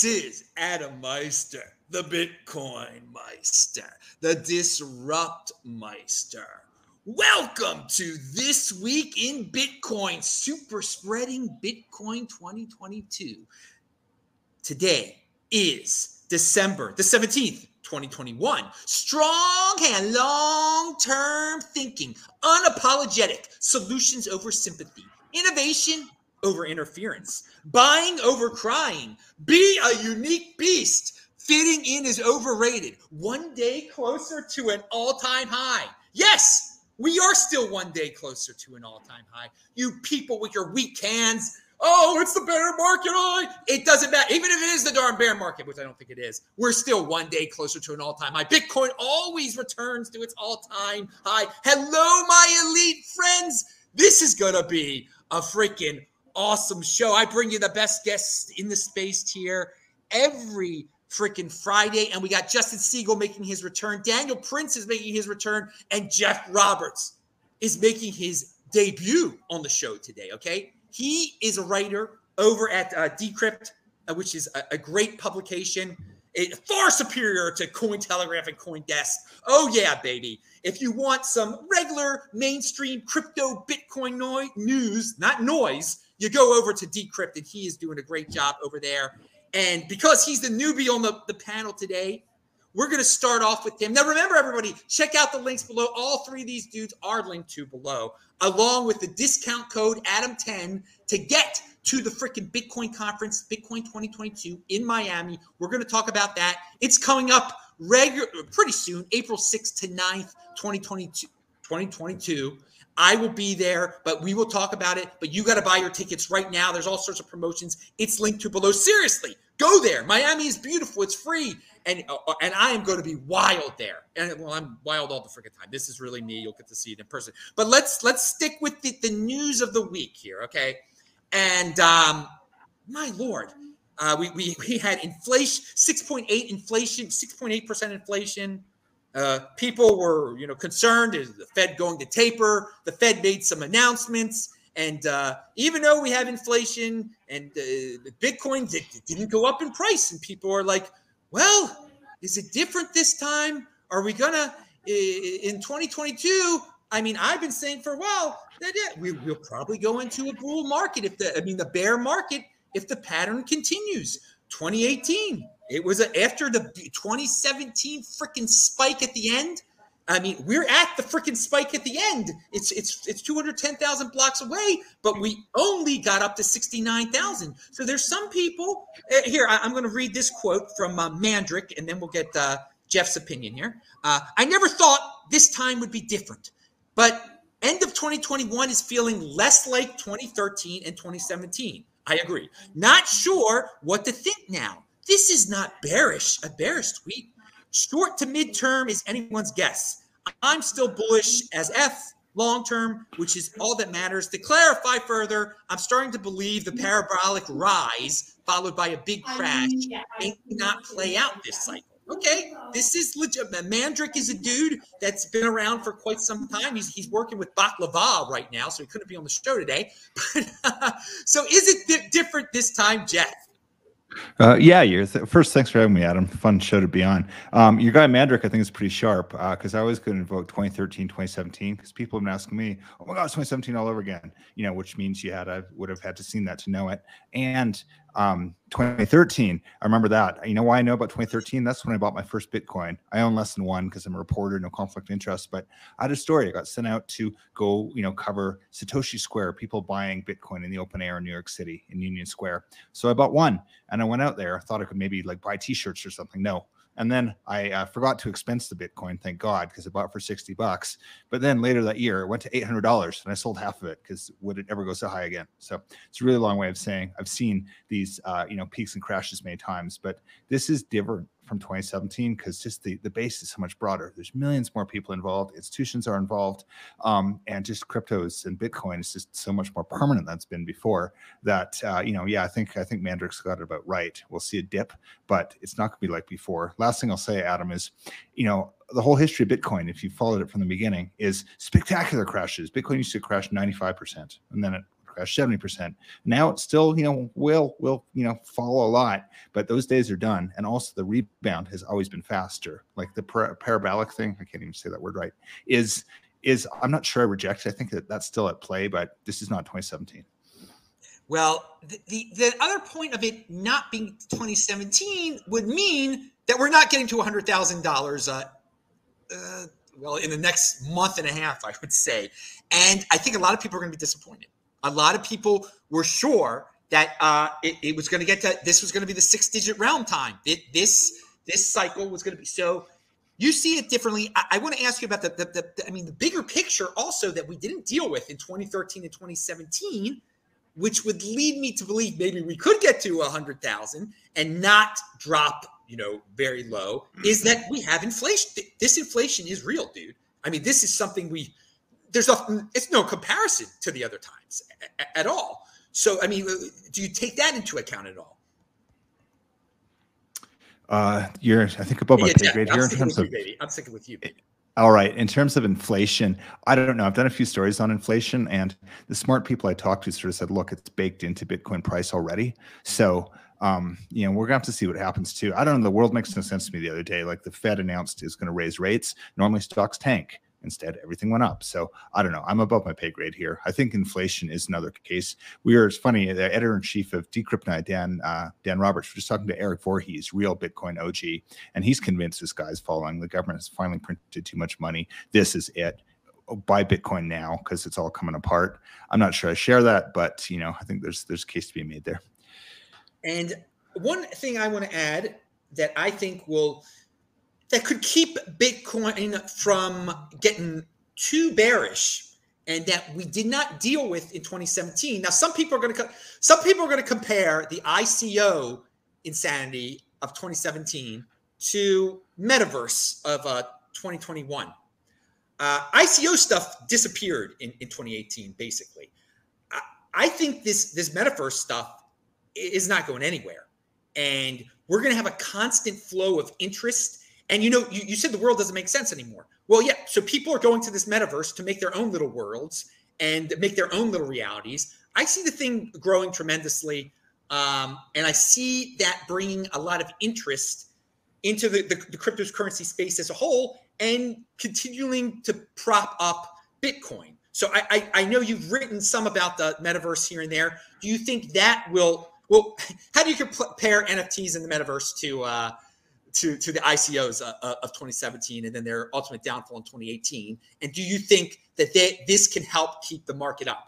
This is Adam Meister, the Bitcoin Meister, the Disrupt Meister. Welcome to This Week in Bitcoin, Super Spreading Bitcoin 2022. Today is December the 17th, 2021. Strong and long term thinking, unapologetic, solutions over sympathy, innovation over interference, buying over crying, be a unique beast. Fitting in is overrated. One day closer to an all time high. Yes, we are still one day closer to an all time high. You people with your weak hands. Oh, it's the bear market. Oh, it doesn't matter. Even if it is the darn bear market, which I don't think it is, we're still one day closer to an all time high. Bitcoin always returns to its all time high. Hello, my elite friends. This is going to be a freaking awesome show. I bring you the best guests in the space here every freaking Friday. And we got Justin Siegel making his return. Daniel Prince is making his return. And Jeff Roberts is making his debut on the show today. Okay. He is a writer over at uh, Decrypt, uh, which is a, a great publication. It, far superior to Cointelegraph and CoinDesk. Oh, yeah, baby. If you want some regular mainstream crypto Bitcoin no- news, not noise, you go over to Decrypt, and he is doing a great job over there. And because he's the newbie on the, the panel today, we're going to start off with him. Now, remember, everybody, check out the links below. All three of these dudes are linked to below, along with the discount code Adam10 to get to the freaking Bitcoin conference, Bitcoin 2022 in Miami. We're going to talk about that. It's coming up regular pretty soon, April 6th to 9th, 2022. 2022. I will be there, but we will talk about it. But you got to buy your tickets right now. There's all sorts of promotions. It's linked to below. Seriously, go there. Miami is beautiful. It's free, and uh, and I am going to be wild there. And well, I'm wild all the freaking time. This is really me. You'll get to see it in person. But let's let's stick with the, the news of the week here, okay? And um, my lord, uh, we, we we had inflation, six point eight inflation, six point eight percent inflation. Uh, people were, you know, concerned. Is the Fed going to taper? The Fed made some announcements, and uh, even though we have inflation and uh, Bitcoin did, didn't go up in price, and people are like, "Well, is it different this time? Are we gonna in 2022?" I mean, I've been saying for a while that yeah, we, will probably go into a bull market if the, I mean, the bear market if the pattern continues. 2018 it was a, after the 2017 freaking spike at the end. I mean, we're at the freaking spike at the end. It's it's it's 210,000 blocks away, but we only got up to 69,000. So there's some people uh, here. I, am going to read this quote from uh, Mandrick, and then we'll get uh, Jeff's opinion here. Uh, I never thought this time would be different, but end of 2021 is feeling less like 2013 and 2017. I agree. Not sure what to think now. This is not bearish, a bearish tweet. Short to midterm is anyone's guess. I'm still bullish as F long term, which is all that matters. To clarify further, I'm starting to believe the parabolic rise followed by a big crash may not play out this cycle. Okay, this is legit. Mandrick is a dude that's been around for quite some time. He's, he's working with Baklava right now, so he couldn't be on the show today. But, so is it di- different this time, Jeff? Uh, yeah, you're th- first. Thanks for having me, Adam. Fun show to be on. Um, your guy Mandrick, I think, is pretty sharp because uh, I always could invoke 2013, 2017 because people have been asking me, "Oh my God, it's 2017 all over again," you know, which means you had I would have had to seen that to know it. And um, 2013. I remember that. You know why I know about 2013? That's when I bought my first Bitcoin. I own less than one because I'm a reporter, no conflict of interest. But I had a story. I got sent out to go, you know, cover Satoshi Square, people buying Bitcoin in the open air in New York City in Union Square. So I bought one, and I went out there. I thought I could maybe like buy T-shirts or something. No, and then I uh, forgot to expense the Bitcoin, thank God, because I bought for 60 bucks. But then later that year, it went to $800 and I sold half of it because would it ever go so high again? So it's a really long way of saying I've seen these, uh, you know, peaks and crashes many times, but this is different from 2017 because just the, the base is so much broader. There's millions more people involved, institutions are involved, um, and just cryptos and Bitcoin is just so much more permanent than it's been before. That uh, you know, yeah, I think I think Mandrick's got it about right. We'll see a dip, but it's not going to be like before. Last thing I'll say, Adam, is you know the whole history of Bitcoin, if you followed it from the beginning, is spectacular crashes. Bitcoin used to crash 95%, and then it crash 70%. Now it's still, you know, will will, you know, fall a lot, but those days are done. And also the rebound has always been faster. Like the par- parabolic thing, I can't even say that word right, is is I'm not sure I reject. I think that that's still at play, but this is not 2017. Well, the, the, the other point of it not being 2017 would mean that we're not getting to $100,000 uh, uh, well, in the next month and a half, I would say. And I think a lot of people are going to be disappointed. A lot of people were sure that uh, it, it was going to get to this was going to be the six digit round time. It, this this cycle was going to be so. You see it differently. I, I want to ask you about the, the, the, the, I mean, the bigger picture also that we didn't deal with in 2013 and 2017, which would lead me to believe maybe we could get to 100,000 and not drop you know, very low, is that we have inflation. This inflation is real, dude. I mean, this is something we there's a it's no comparison to the other times at all. So, I mean, do you take that into account at all? Uh, you're, I think, above my yeah, pay grade here in terms you, of. Baby. I'm sticking with you. Baby. All right. In terms of inflation, I don't know. I've done a few stories on inflation, and the smart people I talked to sort of said, look, it's baked into Bitcoin price already. So um, you know, we're gonna have to see what happens too. I don't know. The world makes no sense to me the other day. Like the Fed announced is going to raise rates. Normally stocks tank. Instead, everything went up. So I don't know. I'm above my pay grade here. I think inflation is another case. We are. It's funny. The editor in chief of Decrypt Night, Dan uh, Dan Roberts, we're just talking to Eric Voorhees, real Bitcoin OG, and he's convinced this guy's falling. The government has finally printed too much money. This is it buy Bitcoin now because it's all coming apart. I'm not sure I share that, but you know, I think there's there's case to be made there. And one thing I want to add that I think will that could keep Bitcoin from getting too bearish and that we did not deal with in 2017. Now, some people are going to some people are going to compare the ICO insanity of 2017 to metaverse of uh, 2021. Uh, ICO stuff disappeared in, in 2018, basically. I, I think this this metaverse stuff is not going anywhere. And we're going to have a constant flow of interest. And you know, you, you said the world doesn't make sense anymore. Well, yeah. So people are going to this metaverse to make their own little worlds and make their own little realities. I see the thing growing tremendously. Um, and I see that bringing a lot of interest into the, the, the cryptocurrency space as a whole and continuing to prop up Bitcoin. So I, I, I know you've written some about the metaverse here and there. Do you think that will well, how do you compare NFTs in the metaverse to uh, to to the ICOs uh, uh, of 2017 and then their ultimate downfall in 2018? And do you think that they, this can help keep the market up?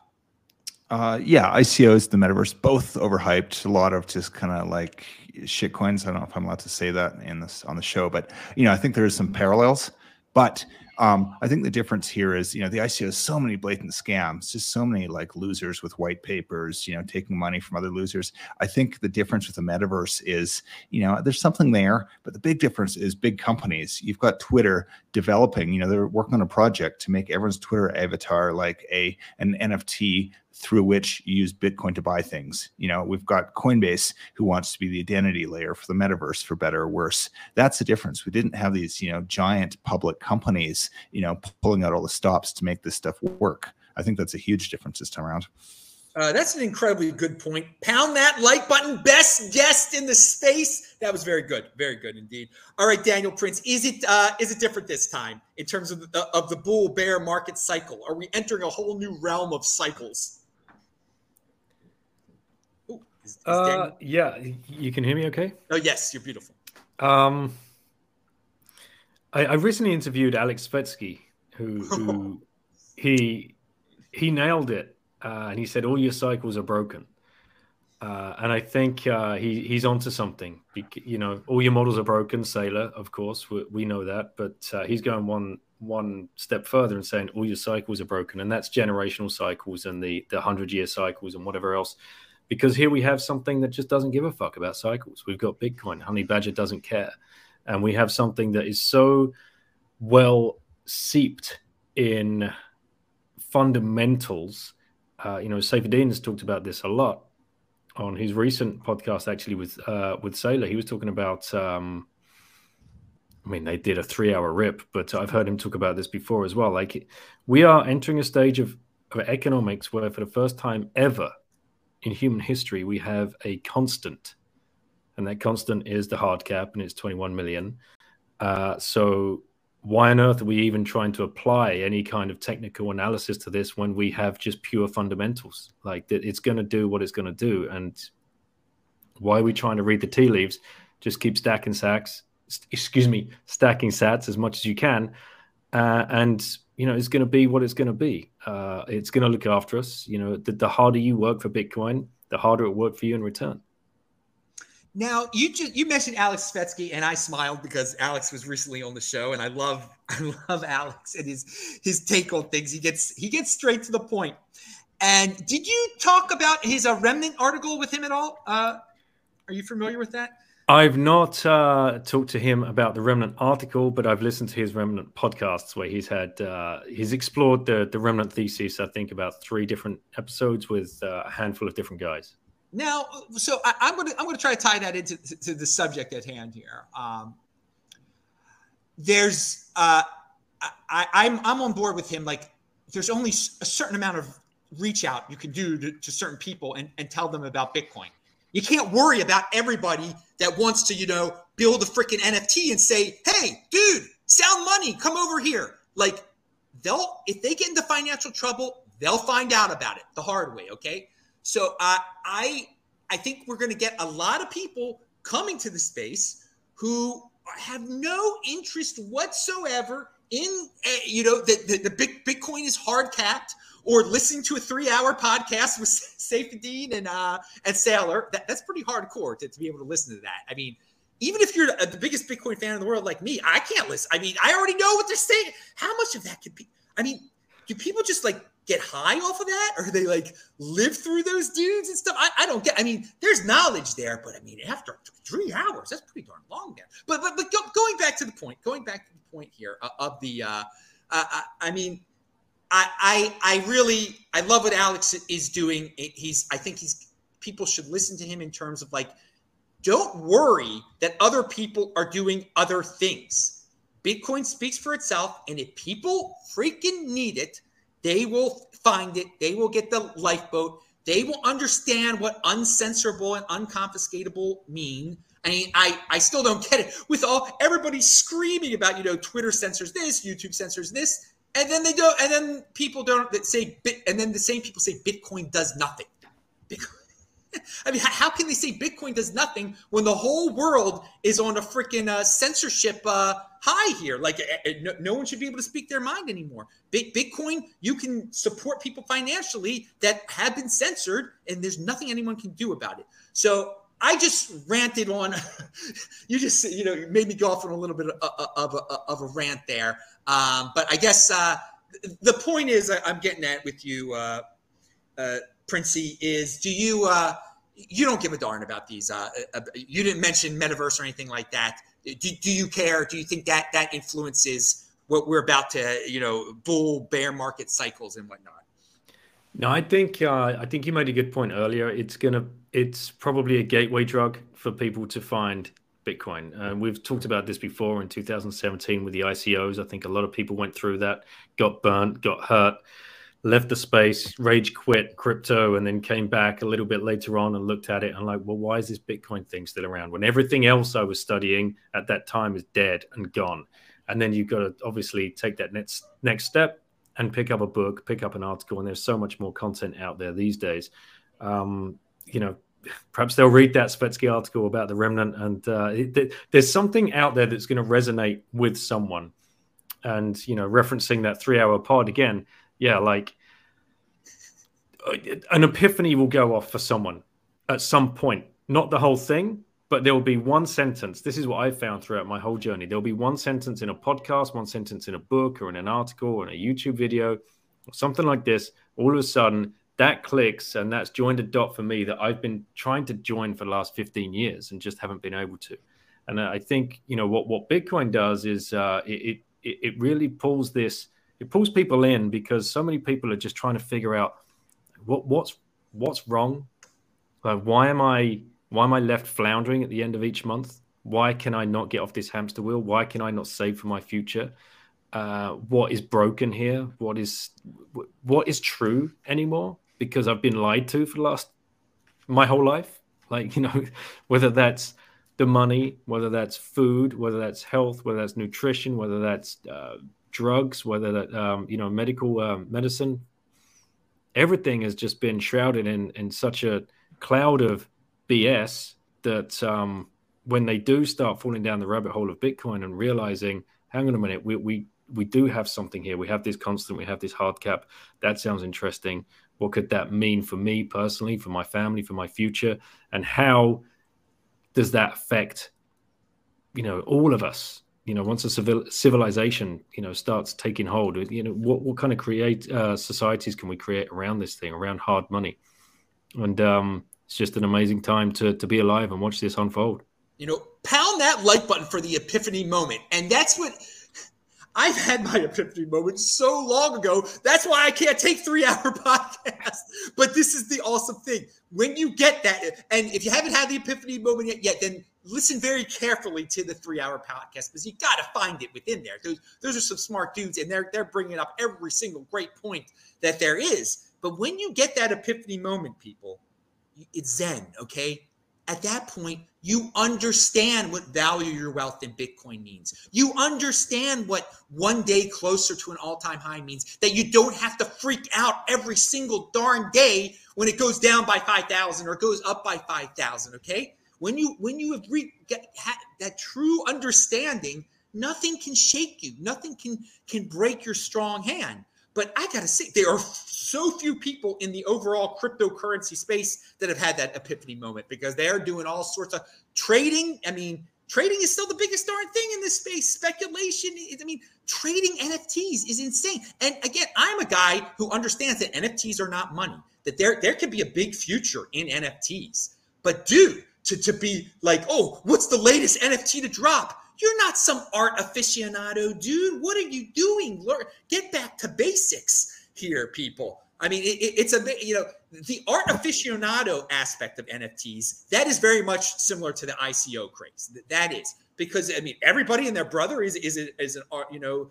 Uh, yeah, ICOs, the metaverse, both overhyped. A lot of just kind of like shit coins. I don't know if I'm allowed to say that in this on the show, but you know, I think there's some parallels. But um, I think the difference here is, you know, the ICO has so many blatant scams, just so many like losers with white papers, you know, taking money from other losers. I think the difference with the metaverse is, you know, there's something there, but the big difference is big companies. You've got Twitter developing, you know, they're working on a project to make everyone's Twitter avatar like a an NFT through which you use Bitcoin to buy things. You know, we've got Coinbase who wants to be the identity layer for the metaverse for better or worse. That's the difference. We didn't have these, you know, giant public companies, you know, pulling out all the stops to make this stuff work. I think that's a huge difference this time around. Uh, that's an incredibly good point. Pound that like button. Best guest in the space. That was very good, very good indeed. All right, Daniel Prince. Is it uh, is it different this time in terms of the, of the bull bear market cycle? Are we entering a whole new realm of cycles? Is, is uh, yeah, you can hear me okay? Oh, yes, you're beautiful. Um, I, I recently interviewed Alex Svetski, who, who he he nailed it, uh, and he said all your cycles are broken. Uh, and I think uh, he he's onto something. You know, all your models are broken. Saylor. of course, we, we know that, but uh, he's going one one step further and saying all your cycles are broken, and that's generational cycles and the the hundred year cycles and whatever else because here we have something that just doesn't give a fuck about cycles. We've got Bitcoin. Honey Badger doesn't care. And we have something that is so well seeped in fundamentals. Uh, you know, Saifedean has talked about this a lot on his recent podcast, actually with uh, with Saylor. He was talking about. Um, I mean, they did a three-hour rip, but I've heard him talk about this before as well. Like, we are entering a stage of of economics where, for the first time ever in human history, we have a constant, and that constant is the hard cap, and it's 21 million. Uh, so why on earth are we even trying to apply any kind of technical analysis to this when we have just pure fundamentals? Like that, it's going to do what it's going to do, and why are we trying to read the tea leaves? Just keep stacking sacks, excuse me, stacking sats as much as you can, uh, and you know it's going to be what it's going to be. Uh, it's going to look after us. You know, the, the harder you work for Bitcoin, the harder it will work for you in return. Now you just you mentioned Alex Svetski, and I smiled because Alex was recently on the show, and I love I love Alex and his his take on things. He gets he gets straight to the point. And did you talk about his uh, remnant article with him at all? Uh, are you familiar with that? I've not uh, talked to him about the Remnant article, but I've listened to his Remnant podcasts where he's had uh, he's explored the the Remnant thesis. I think about three different episodes with uh, a handful of different guys. Now, so I, am going to I'm going to try to tie that into to, the subject at hand here. Um, there's uh, I, I'm I'm on board with him. Like, there's only a certain amount of reach out you can do to, to certain people and, and tell them about Bitcoin. You can't worry about everybody that wants to, you know, build a freaking NFT and say, "Hey, dude, sound money, come over here." Like, they'll if they get into financial trouble, they'll find out about it the hard way. Okay, so uh, I I think we're going to get a lot of people coming to the space who have no interest whatsoever in uh, you know the, the, the big Bitcoin is hard capped or listening to a three hour podcast with Saifedean and uh and Saylor. That, that's pretty hardcore to, to be able to listen to that. I mean, even if you're the biggest Bitcoin fan in the world like me, I can't listen. I mean, I already know what they're saying. How much of that could be? I mean, do people just like get high off of that? Or they like live through those dudes and stuff? I, I, don't get i mean there's knowledge there but i mean after three hours that's pretty darn long there but but, but go, going back to the point going back to the point here uh, of the uh, I, I mean I, I i really i love what alex is doing. He's i think he's people should listen to him in terms of like don't worry that other people are doing other things. Bitcoin speaks for itself and if people freaking need it they will find it. They will get the lifeboat. They will understand what uncensorable and unconfiscatable mean. I mean, I, I still don't get it. With all everybody screaming about, you know, Twitter censors this, YouTube censors this, and then they don't, and then people don't that say bit, and then the same people say Bitcoin does nothing. I mean, how can they say Bitcoin does nothing when the whole world is on a freaking uh, censorship uh, high here? Like, uh, no, no, one should be able to speak their mind anymore. Bitcoin, you can support people financially that have been censored, and there's nothing anyone can do about it. So I just ranted on. you just, you know, made me go off on a little bit of, of, of, of a rant there. Um, but I guess uh, the point is, I'm getting at with you. Uh, uh, Princey, is do you uh, you don't give a darn about these? Uh, uh, you didn't mention metaverse or anything like that. Do, do you care? Do you think that that influences what we're about to, you know, bull bear market cycles and whatnot? No, I think uh, I think you made a good point earlier. It's gonna it's probably a gateway drug for people to find Bitcoin. Uh, we've talked about this before in 2017 with the ICOs. I think a lot of people went through that, got burnt, got hurt left the space, rage quit crypto, and then came back a little bit later on and looked at it and like, well, why is this Bitcoin thing still around when everything else I was studying at that time is dead and gone? And then you've got to obviously take that next next step and pick up a book, pick up an article, and there's so much more content out there these days. Um, you know, perhaps they'll read that Svetski article about the remnant, and uh, it, there's something out there that's going to resonate with someone. And you know, referencing that three-hour pod again yeah, like uh, an epiphany will go off for someone at some point. Not the whole thing, but there will be one sentence. This is what I've found throughout my whole journey. There'll be one sentence in a podcast, one sentence in a book, or in an article, or in a YouTube video, or something like this. All of a sudden, that clicks, and that's joined a dot for me that I've been trying to join for the last 15 years and just haven't been able to. And I think you know what what Bitcoin does is uh, it, it it really pulls this it pulls people in because so many people are just trying to figure out what what's what's wrong. Like, why am I why am I left floundering at the end of each month? Why can I not get off this hamster wheel? Why can I not save for my future? uh, what is broken here, what is what is true anymore, because I've been lied to for the last my whole life. Like you know, whether that's the money, whether that's food, whether that's health, whether that's nutrition, whether that's uh, drugs, whether that um, you know medical um, medicine, everything has just been shrouded in in such a cloud of BS that um, when they do start falling down the rabbit hole of Bitcoin and realizing, hang on a minute, we we we do have something here. We have this constant, we have this hard cap. That sounds interesting. What could that mean for me personally, for my family, for my future, and how does that affect, you know, all of us? You know, once a civil civilization, you know, starts taking hold, you know, what what kind of create uh, societies can we create around this thing, around hard money? And um, it's just an amazing time to to be alive and watch this unfold. You know, pound that like button for the epiphany moment, and that's what I've had my epiphany moment so long ago. That's why I can't take three hour podcasts. But this is the awesome thing. When you get that, and if you haven't had the epiphany moment yet, yet then listen very carefully to the three hour podcast because you got to find it within there. Those, those are some smart dudes, and they're, they're bringing up every single great point that there is. But when you get that epiphany moment, people, it's Zen, okay? At that point, you understand what value your wealth in Bitcoin means. You understand what one day closer to an all time high means, that you don't have to freak out every single darn day when it goes down by 5,000 or goes up by 5,000. Okay. When you, when you have re- get, that true understanding, nothing can shake you. Nothing can, can break your strong hand. But I got to say, there are so few people in the overall cryptocurrency space that have had that epiphany moment because they are doing all sorts of trading. I mean, trading is still the biggest darn thing in this space. Speculation. I mean, trading NFTs is insane. And again, I'm a guy who understands that NFTs are not money, that there, there could be a big future in NFTs. But dude, to, to be like, oh, what's the latest NFT to drop? You're not some art aficionado, dude. What are you doing? Learn, get back to basics here, people. I mean, it, it's a bit, you know the art aficionado aspect of NFTs that is very much similar to the ICO craze. That is because I mean everybody and their brother is is is an art you know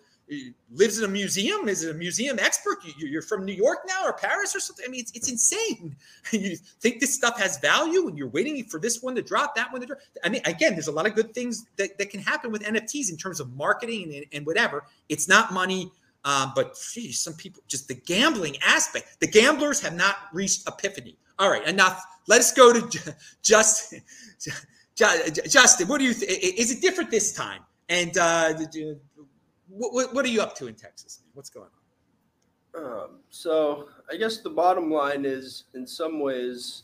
lives in a museum, is a museum expert. You, are from New York now or Paris or something. I mean, it's, it's insane. you think this stuff has value and you're waiting for this one to drop, that one to drop. I mean, again, there's a lot of good things that, that can happen with NFTs in terms of marketing and, and whatever. It's not money. Um, but geez, some people just the gambling aspect. The gamblers have not reached epiphany. All right, enough. Let us go to Justin. Justin, what do you? think? is it different this time? And uh, what, what, are you up to in Texas? What's going on? Um, so I guess the bottom line is, in some ways,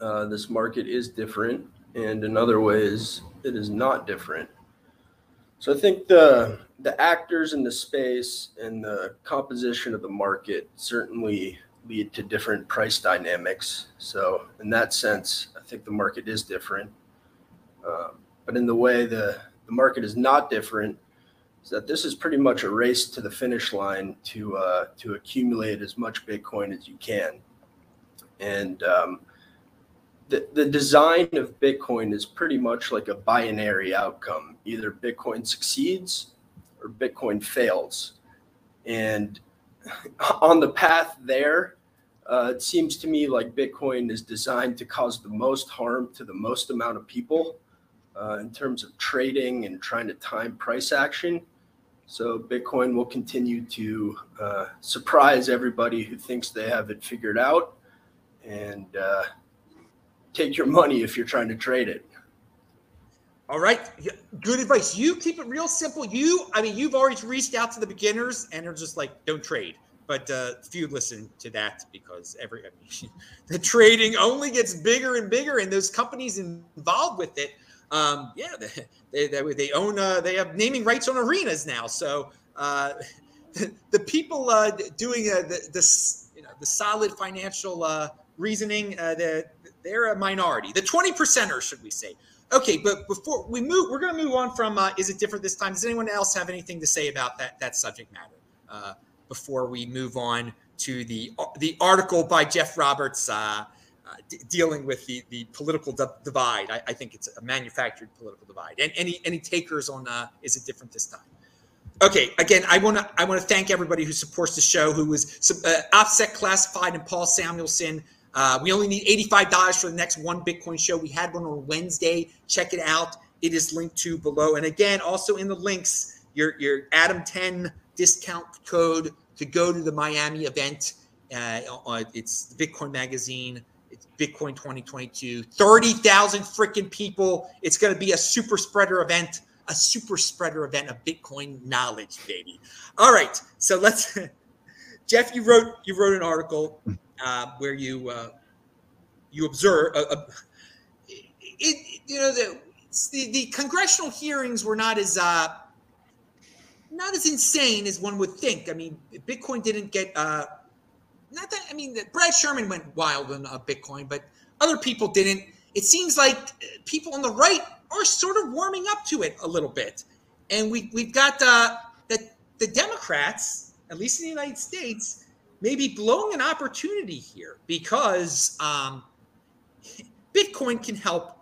uh, this market is different, and in other ways, it is not different. So I think the the actors in the space and the composition of the market certainly lead to different price dynamics. So in that sense, I think the market is different. Um, but in the way the the market is not different, is that this is pretty much a race to the finish line to uh, to accumulate as much Bitcoin as you can. And um, the, the design of Bitcoin is pretty much like a binary outcome. Either Bitcoin succeeds or Bitcoin fails. And on the path there, uh, it seems to me like Bitcoin is designed to cause the most harm to the most amount of people uh, in terms of trading and trying to time price action. So Bitcoin will continue to uh, surprise everybody who thinks they have it figured out and uh, take your money if you're trying to trade it. All right. Good advice. You keep it real simple. You, I mean, you've always reached out to the beginners and are just like, don't trade. But uh, few listen to that because every I mean, the trading only gets bigger and bigger, and those companies involved with it um, yeah, they, they, they own, uh, they have naming rights on arenas now. So uh, the, the people uh, doing uh, the, the, you know, the solid financial uh, reasoning, uh, the, they're a minority, the 20 percenters, should we say. Okay, but before we move, we're going to move on from is it different this time? Does anyone else have anything to say about that that subject matter before we move on to the the article by Jeff Roberts d- dealing with the the political d- divide. I, I, think it's a manufactured political divide. And any any takers on uh, is it different this time? Okay, again, I want to I want to thank everybody who supports the show, who was uh, offset classified and Paul Samuelson. Uh, we only need $85 for the next one Bitcoin show. We had one on Wednesday. Check it out. It is linked to below. And again, also in the links, your your Adam 10 discount code to go to the Miami event. Uh, it's Bitcoin Magazine. It's Bitcoin 2022. 30,000 freaking people. It's going to be a super spreader event, a super spreader event of Bitcoin knowledge, baby. All right. So let's, Jeff, you wrote, you wrote an article uh, where you, uh, you observe, uh, uh it, you know, the, the, the congressional hearings were not as, uh, not as insane as one would think. I mean, Bitcoin didn't get uh, not that I mean, that Brad Sherman went wild on uh, Bitcoin, but other people didn't. It seems like uh, people on the right are sort of warming up to it a little bit, and we we've got uh, that the Democrats, at least in the United States, may be blowing an opportunity here because um, Bitcoin can help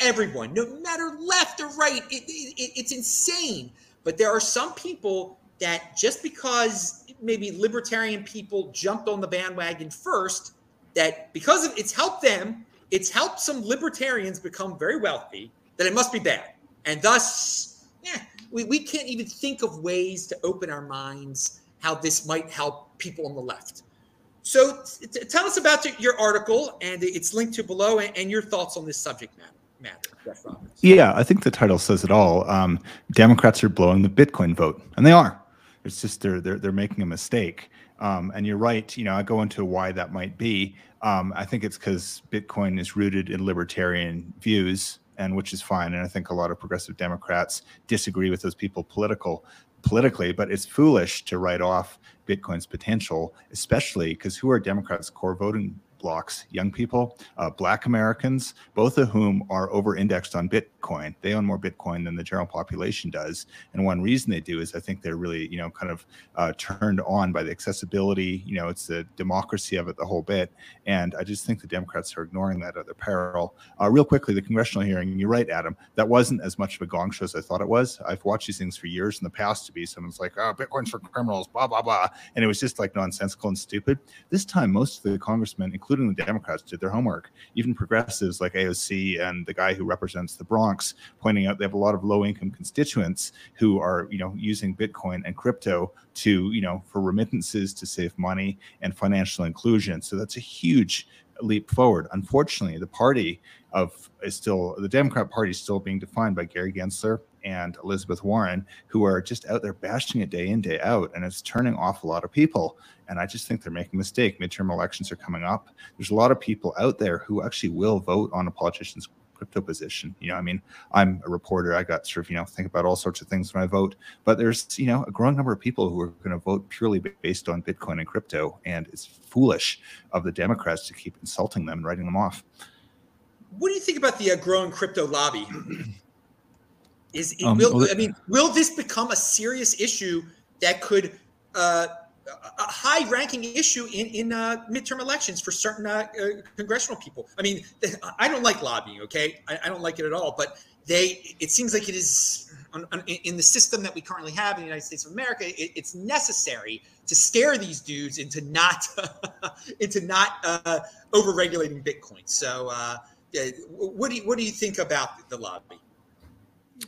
everyone, no matter left or right. It, it, it's insane but there are some people that just because maybe libertarian people jumped on the bandwagon first, that because of it's helped them, it's helped some libertarians become very wealthy, that it must be bad. And thus, yeah, we, we can't even think of ways to open our minds how this might help people on the left. So t- tell us about your article, and it's linked to below, and, and your thoughts on this subject matter matter. Yeah, I think the title says it all. Um, Democrats are blowing the Bitcoin vote, and they are. It's just they're they're they're making a mistake. Um, and you're right. You know, I go into why that might be. Um, I think it's because Bitcoin is rooted in libertarian views, and which is fine. And I think a lot of progressive Democrats disagree with those people political politically, but it's foolish to write off Bitcoin's potential, especially because who are Democrats' core voting blocks, young people, uh, Black Americans, both of whom are over indexed on Bitcoin. They own more Bitcoin than the general population does. And one reason they do is I think they're really, you know, kind of uh, turned on by the accessibility, you know, it's the democracy of it, the whole bit. And I just think the Democrats are ignoring that at their peril. Uh, real quickly, the congressional hearing, you're right, Adam, that wasn't as much of a gong show as I thought it was. I've watched these things for years in the past to be someone's like, oh, Bitcoin's for criminals, blah, blah, blah. And it was just like nonsensical and stupid. This time, most of the congressmen, including the Democrats, did their homework. Even progressives like AOC and the guy who represents the Bronx, pointing out they have a lot of low-income constituents who are, you know, using Bitcoin and crypto to, you know, for remittances to save money and financial inclusion. So that's a huge leap forward. Unfortunately, the party of is still the Democrat Party is still being defined by Gary Gensler and Elizabeth Warren, who are just out there bashing it day in, day out. And it's turning off a lot of people. And I just think they're making a mistake. Midterm elections are coming up. There's a lot of people out there who actually will vote on a politician's crypto position. You know, I mean, I'm a reporter. I got sort of, you know, think about all sorts of things when I vote. But there's, you know, a growing number of people who are going to vote purely based on Bitcoin and crypto. And it's foolish of the Democrats to keep insulting them and writing them off. What do you think about the uh, growing crypto lobby? Is um, will well, I mean will this become a serious issue that could uh, a high ranking issue in in uh, midterm elections for certain uh, uh, congressional people? I mean, I don't like lobbying. Okay, I, I, don't like it at all. But they, it seems like it is on, on, in the system that we currently have in the United States of America. It, it's necessary to scare these dudes into not into not uh, over regulating Bitcoin. So, uh, what do you, what do you think about the lobby?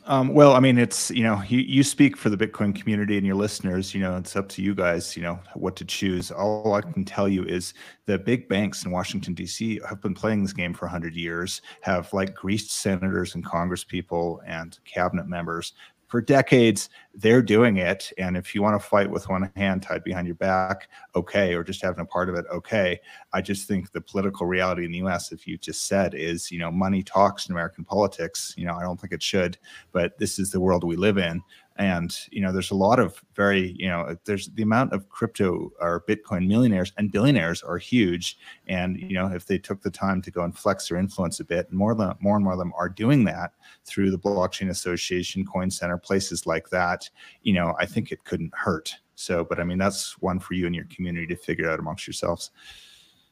Um, well, I mean, it's you know, you, you speak for the Bitcoin community and your listeners. You know, it's up to you guys. You know what to choose. All I can tell you is the big banks in Washington D.C. have been playing this game for hundred years. Have like greased senators and Congress people and cabinet members for decades they're doing it. And if you want to fight with one hand tied behind your back okay or just having a part of it okay. I just think the political reality in the us if you just said is you know money talks in american politics. You know i don't think it should but this is the world we live in and you know there's a lot of very you know there's the amount of crypto or bitcoin millionaires and billionaires are huge. And you know if they took the time to go and flex their influence a bit more than more and more of them are doing that through the blockchain association coin center places like that you know i think it couldn't hurt. So but i mean that's one for you and your community to figure out amongst yourselves.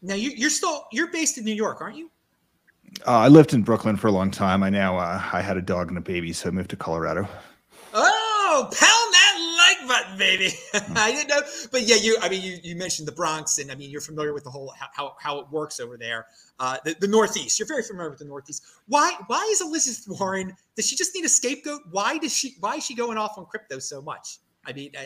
Now you, are still you're based in new york aren't you? Uh, i lived in brooklyn for a long time. I now uh, i had a dog and a baby so i moved to colorado oh Pal Manhattan, baby. I didn't know, but yeah, you. I mean, you, you mentioned the Bronx, and I mean, you're familiar with the whole how how it works over there. Uh, the, the Northeast. You're very familiar with the Northeast. Why why is Elizabeth Warren? Does she just need a scapegoat? Why does she? Why is she going off on crypto so much? I mean, uh,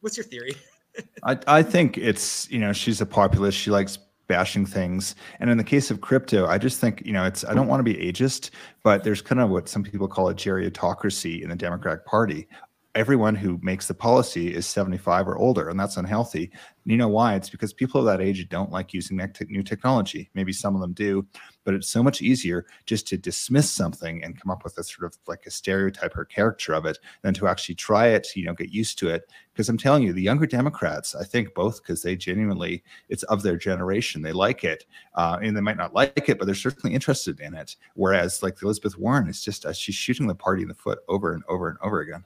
what's your theory? I I think it's you know she's a populist. She likes bashing things. And in the case of crypto, I just think, you know, it's, I don't want to be ageist, but there's kind of what some people call a geriatocracy in the Democratic Party everyone who makes the policy is 75 or older, and that's unhealthy. And you know why? It's because people of that age don't like using new technology. Maybe some of them do, but it's so much easier just to dismiss something and come up with a sort of like a stereotype or character of it than to actually try it, you know, get used to it. Because I'm telling you, the younger Democrats, I think both because they genuinely, it's of their generation, they like it. Uh, and they might not like it, but they're certainly interested in it. Whereas like Elizabeth Warren is just, uh, she's shooting the party in the foot over and over and over again.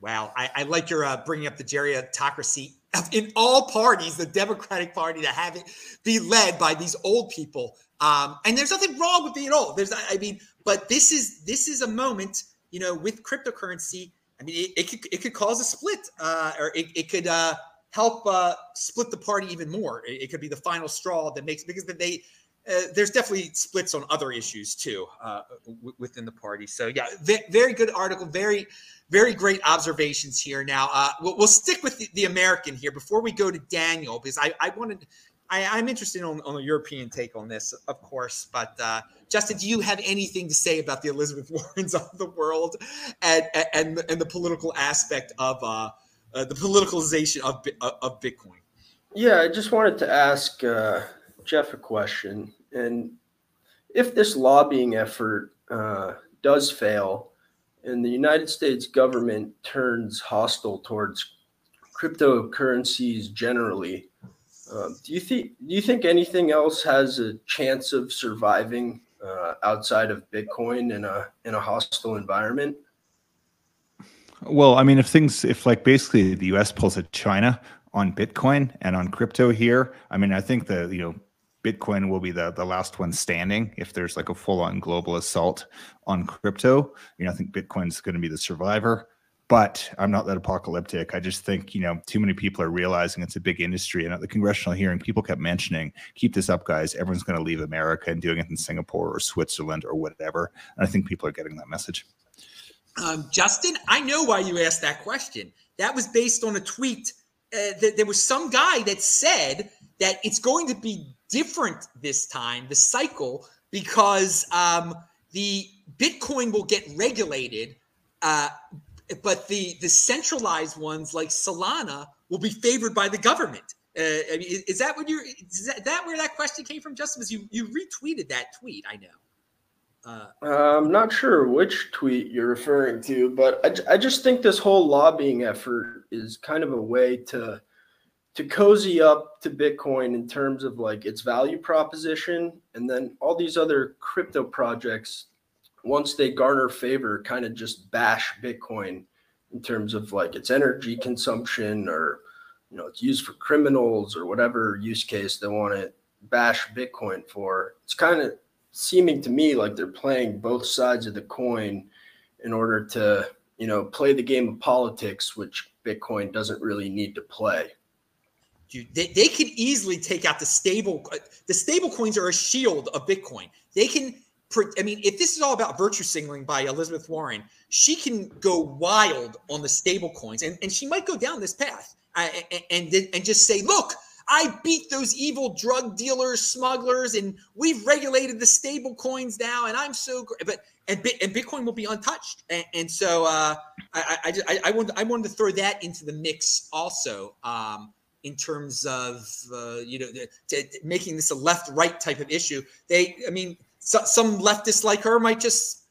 Wow, I, I like your uh, bringing up the geriatocracy in all parties, the Democratic Party, to have it be led by these old people. Um, and there's nothing wrong with being old. There's, I mean, but this is this is a moment, you know, with cryptocurrency. I mean, it, it could it could cause a split, uh, or it, it could uh, help uh, split the party even more. It, it, could be the final straw that makes because they. Uh, there's definitely splits on other issues too uh, w- within the party. So yeah, v- very good article. Very very great observations here. Now, uh, we'll, we'll, stick with the, the, American here before we go to Daniel, because I, I wanted, I, am interested on, on a European take on this, of course. But uh, Justin, do you have anything to say about the Elizabeth Warrens of the world and and, and the political aspect of uh, uh, the politicalization of of Bitcoin? Yeah, I just wanted to ask Jeff a question, and if this lobbying effort uh, does fail and the United States government turns hostile towards cryptocurrencies generally, uh, do you think do you think anything else has a chance of surviving uh, outside of Bitcoin in a in a hostile environment? Well, I mean, if things, if like basically the U.S. pulls a China on Bitcoin and on crypto here, I mean, I think the you know Bitcoin will be the the last one standing if there's like a full on global assault on crypto. You know, I think Bitcoin's going to be the survivor. But I'm not that apocalyptic. I just think, you know, too many people are realizing it's a big industry. And at the congressional hearing, people kept mentioning, keep this up, guys. Everyone's going to leave America and doing it in Singapore or Switzerland or whatever. And I think people are getting that message. Um, Justin, I know why you asked that question. That was based on a tweet. Uh, that there was some guy that said that it's going to be different this time, the cycle, because um, the Bitcoin will get regulated, uh, but the the centralized ones like Solana will be favored by the government. Uh, I mean, is, that what you're? Is that, that, where that question came from, Justin? Because you you retweeted that tweet, I know. Uh, I'm not sure which tweet you're referring to, but I, I just think this whole lobbying effort is kind of a way to to cozy up to Bitcoin in terms of like its value proposition. And then all these other crypto projects, once they garner favor, kind of just bash Bitcoin in terms of like its energy consumption or, you know, it's used for criminals or whatever use case they want to bash Bitcoin for. It's kind of seeming to me like they're playing both sides of the coin in order to, you know, play the game of politics, which Bitcoin doesn't really need to play. Dude, they, they can easily take out the stable. The stable coins are a shield of Bitcoin. They can. I mean, if this is all about virtue signaling by Elizabeth Warren, she can go wild on the stable coins, and, and she might go down this path uh, and, and and just say, "Look, I beat those evil drug dealers, smugglers, and we've regulated the stable coins now, and I'm so great." But and, and Bitcoin will be untouched, and, and so uh, I, I, I, I wanted I wanted to throw that into the mix also. Um, in terms of uh, you know making this a left-right type of issue. They, I mean, so, some leftists like her might just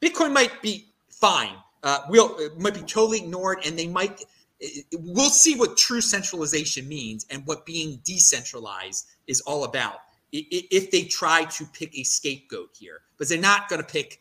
Bitcoin might be fine. Uh, we'll might be totally ignored, and they might. We'll see what true centralization means and what being decentralized is all about. If they try to pick a scapegoat here, but they're not going to pick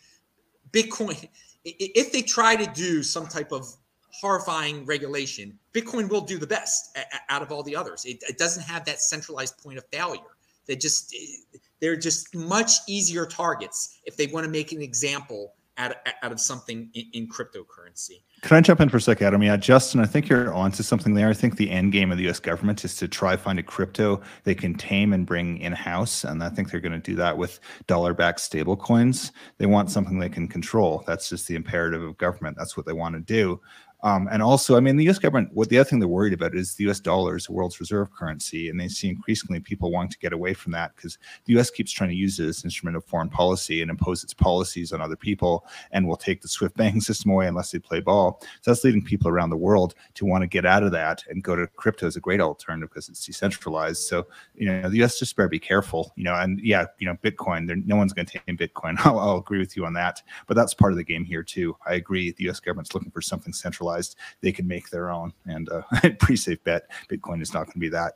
Bitcoin. If they try to do some type of horrifying regulation, Bitcoin will do the best out of all the others. It, it doesn't have that centralized point of failure. They just eh, they're just much easier targets if they want to make an example out, out of something in, in cryptocurrency. Can I jump in for a sec, Adam? Yeah, Justin, I think you're onto something there. I think the end game of the U.S. government is to try find a crypto they can tame and bring in house, and I think they're going to do that with dollar-backed stable coins. They want something they can control. That's just the imperative of government. That's what they want to do. Um, and also, I mean, the U.S. government. What the other thing they're worried about is the U.S. dollar is the world's reserve currency, and they see increasingly people wanting to get away from that because the U.S. keeps trying to use it as an instrument of foreign policy and impose its policies on other people, and will take the SWIFT banking system away unless they play ball. So that's leading people around the world to want to get out of that and go to crypto as a great alternative because it's decentralized. So you know, the U.S. just better be careful. You know, and yeah, you know, Bitcoin. No one's going to take Bitcoin. I'll, I'll agree with you on that, but that's part of the game here too. I agree. The U.S. government's looking for something centralized centralized, they could make their own. And uh, pretty safe bet Bitcoin is not going to be that.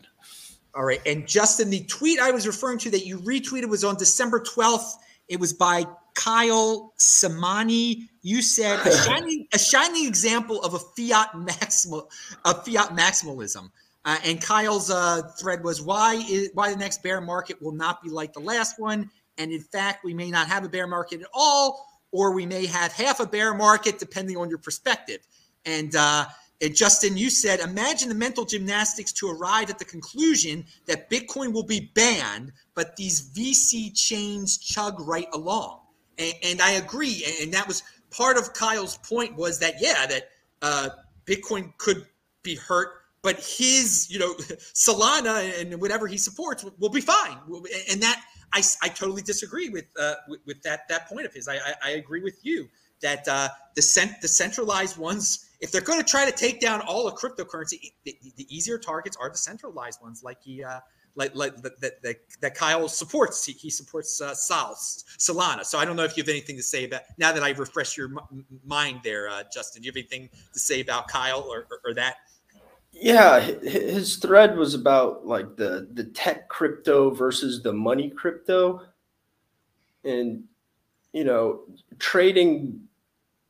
All right. And Justin, the tweet I was referring to that you retweeted was on December 12th. It was by Kyle Samani. You said a shining, a shining example of a fiat maximal, a fiat maximalism. Uh, and Kyle's uh, thread was why is, why the next bear market will not be like the last one, and in fact we may not have a bear market at all, or we may have half a bear market depending on your perspective. And, uh, Justin, you said, imagine the mental gymnastics to arrive at the conclusion that Bitcoin will be banned, but these VC chains chug right along. And, and I agree. And that was part of Kyle's point was that, yeah, that uh, Bitcoin could be hurt, but his, you know, Solana and whatever he supports will be fine. And that I, I totally disagree with, uh, with, with that that point of his. I, I, I agree with you that uh, the cent- the centralized ones if they're going to try to take down all of cryptocurrency, the, the easier targets are the centralized ones, like he, uh, like, like that, that, that Kyle supports. He, he supports uh, Sal, Solana. So I don't know if you have anything to say about now that I've refreshed your m- mind there, uh, Justin. Do you have anything to say about Kyle or, or, or that? Yeah, his thread was about like the the tech crypto versus the money crypto, and you know trading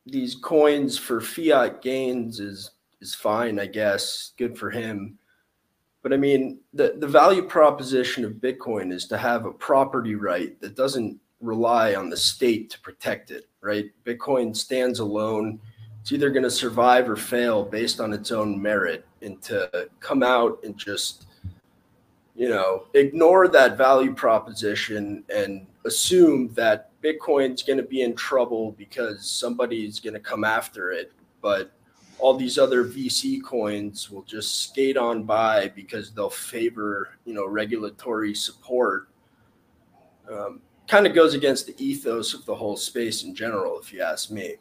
these coins for fiat gains is is fine, I guess. Good for him. But I mean, the, the value proposition of Bitcoin is to have a property right that doesn't rely on the state to protect it, right? Bitcoin stands alone. It's either going to survive or fail based on its own merit. And to come out and just, you know, ignore that value proposition and assume that Bitcoin's going to be in trouble because somebody's going to come after it, but all these other VC coins will just skate on by because they'll favor, you know, regulatory support. Um, kind of goes against the ethos of the whole space in general, if you ask me.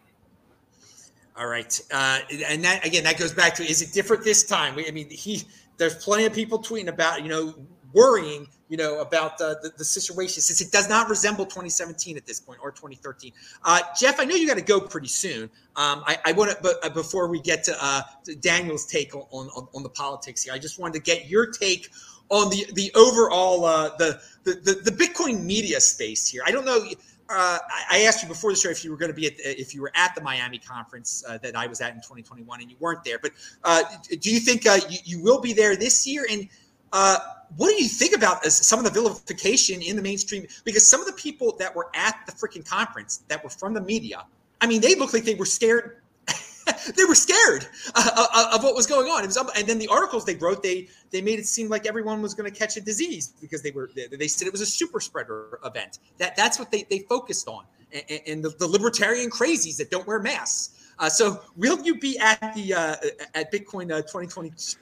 All right, uh, and that again, that goes back to: is it different this time? I mean, he there's plenty of people tweeting about you know worrying, you know, about the, the, the, situation since it does not resemble 2017 at this point or 2013. Uh, Jeff, I know you got to go pretty soon. Um, I, I want to, but uh, before we get to, uh, Daniel's take on, on, on the politics here, I just wanted to get your take on the the overall uh, the, the the the Bitcoin media space here. I don't know. Uh, I asked you before the show if you were going to be at if you were at the Miami conference uh, that I was at in 2021, and you weren't there. But uh, do you think uh, you, you will be there this year? And uh, what do you think about some of the vilification in the mainstream? Because some of the people that were at the freaking conference that were from the media, I mean, they looked like they were scared. they were scared uh, uh, uh, of what was going on. Was, and then the articles they wrote, they they made it seem like everyone was going to catch a disease because they were they, said it was a super spreader event. That that's what they they focused on, and, and the, the, libertarian crazies that don't wear masks. Uh, so will you be at the uh, at Bitcoin 2022?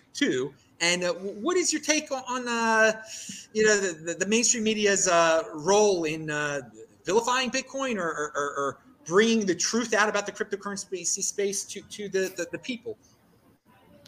And uh, what is your take on, uh, you know, the, the mainstream media's uh, role in uh, vilifying Bitcoin or, or, or, bringing the truth out about the cryptocurrency space to, to the, the, the people?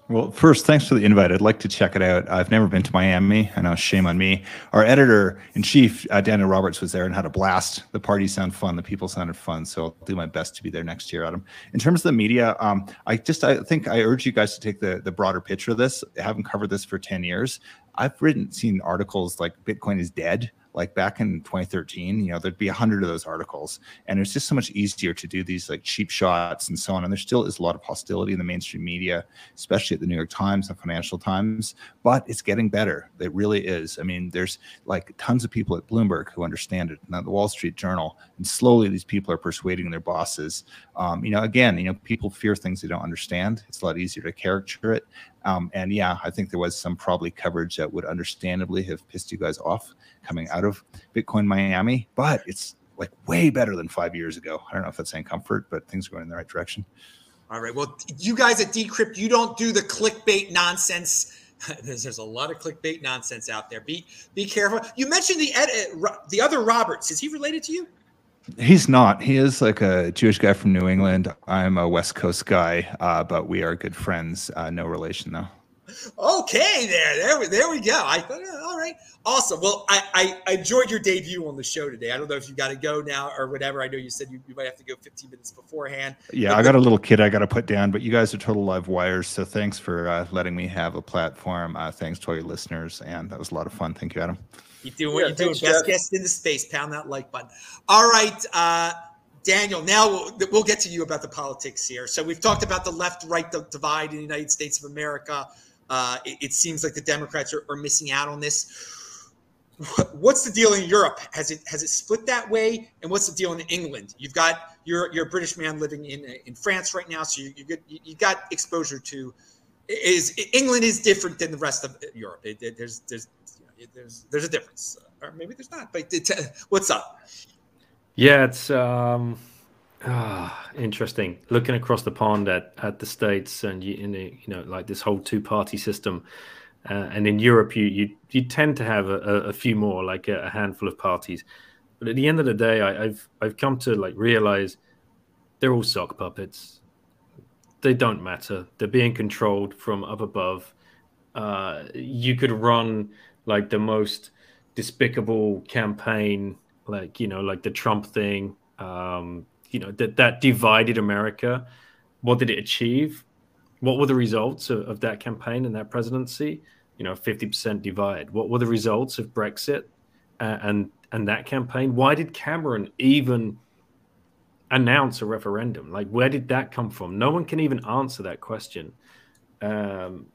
Well, first, thanks for the invite. I'd like to check it out. I've never been to Miami. I know, shame on me. Our editor in chief, uh, Daniel Roberts, was there and had a blast. The party sounded fun. The people sounded fun. So I'll do my best to be there next year, Adam. In terms of the media, um, I just I think I urge you guys to take the the broader picture of this. I haven't covered this for ten years. I've written seen articles like Bitcoin is dead like back in 2013, you know, there'd be a hundred of those articles, and it's just so much easier to do these like cheap shots and so on. And there still is a lot of hostility in the mainstream media, especially at the New York Times and Financial Times, but it's getting better. It really is. I mean, there's like tons of people at Bloomberg who understand it, and the Wall Street Journal, and slowly these people are persuading their bosses. Um, you know, again, you know, people fear things they don't understand. It's a lot easier to caricature it. Um, and yeah, I think there was some probably coverage that would understandably have pissed you guys off coming out of Bitcoin Miami, but it's like way better than five years ago. I don't know if that's saying comfort, but things are going in the right direction. All right. Well, you guys at Decrypt, you don't do the clickbait nonsense. There's, there's a lot of clickbait nonsense out there. Be be careful. You mentioned the edit, the other Roberts. Is he related to you? He's not. He is like a Jewish guy from New England. I'm a West Coast guy, uh, but we are good friends. Uh, no relation though. Okay, there, there, we, there we go. I thought, all right, awesome. Well, I, I, enjoyed your debut on the show today. I don't know if you got to go now or whatever. I know you said you, you might have to go 15 minutes beforehand. Yeah, but I got a little kid I got to put down, but you guys are total live wires. So thanks for uh, letting me have a platform. Uh, thanks to all your listeners, and that was a lot of fun. Thank you, Adam. You doing what yeah, you're doing. Best guest in the space. Pound that like button. All right. Uh, Daniel, now we'll, we'll, get to you about the politics here. So we've talked about the left-right divide in the United States of America. Uh, it, it, seems like the Democrats are, are, missing out on this. What's the deal in Europe? Has it has it split that way? And what's the deal in England? You've got you're you're a British man living in in France right now, so you you, get, you got exposure to. Is England is different than the rest of Europe? It, it, there's there's there's there's a difference, or maybe there's not. But what's up? Yeah, it's um, ah, interesting. Looking across the pond at, at the states and you, in the, you know like this whole two party system, uh, and in Europe you you you tend to have a, a few more, like a, a, handful of parties. But at the end of the day, I, I've I've come to like realize they're all sock puppets. They don't matter. They're being controlled from up above. Uh, you could run like the most despicable campaign, like you know, like the Trump thing. Um, you know that that divided America. What did it achieve? What were the results of, of that campaign and that presidency? You know, fifty percent divide. What were the results of Brexit uh, and and that campaign? Why did Cameron even announce a referendum? Like, where did that come from? No one can even answer that question. Um,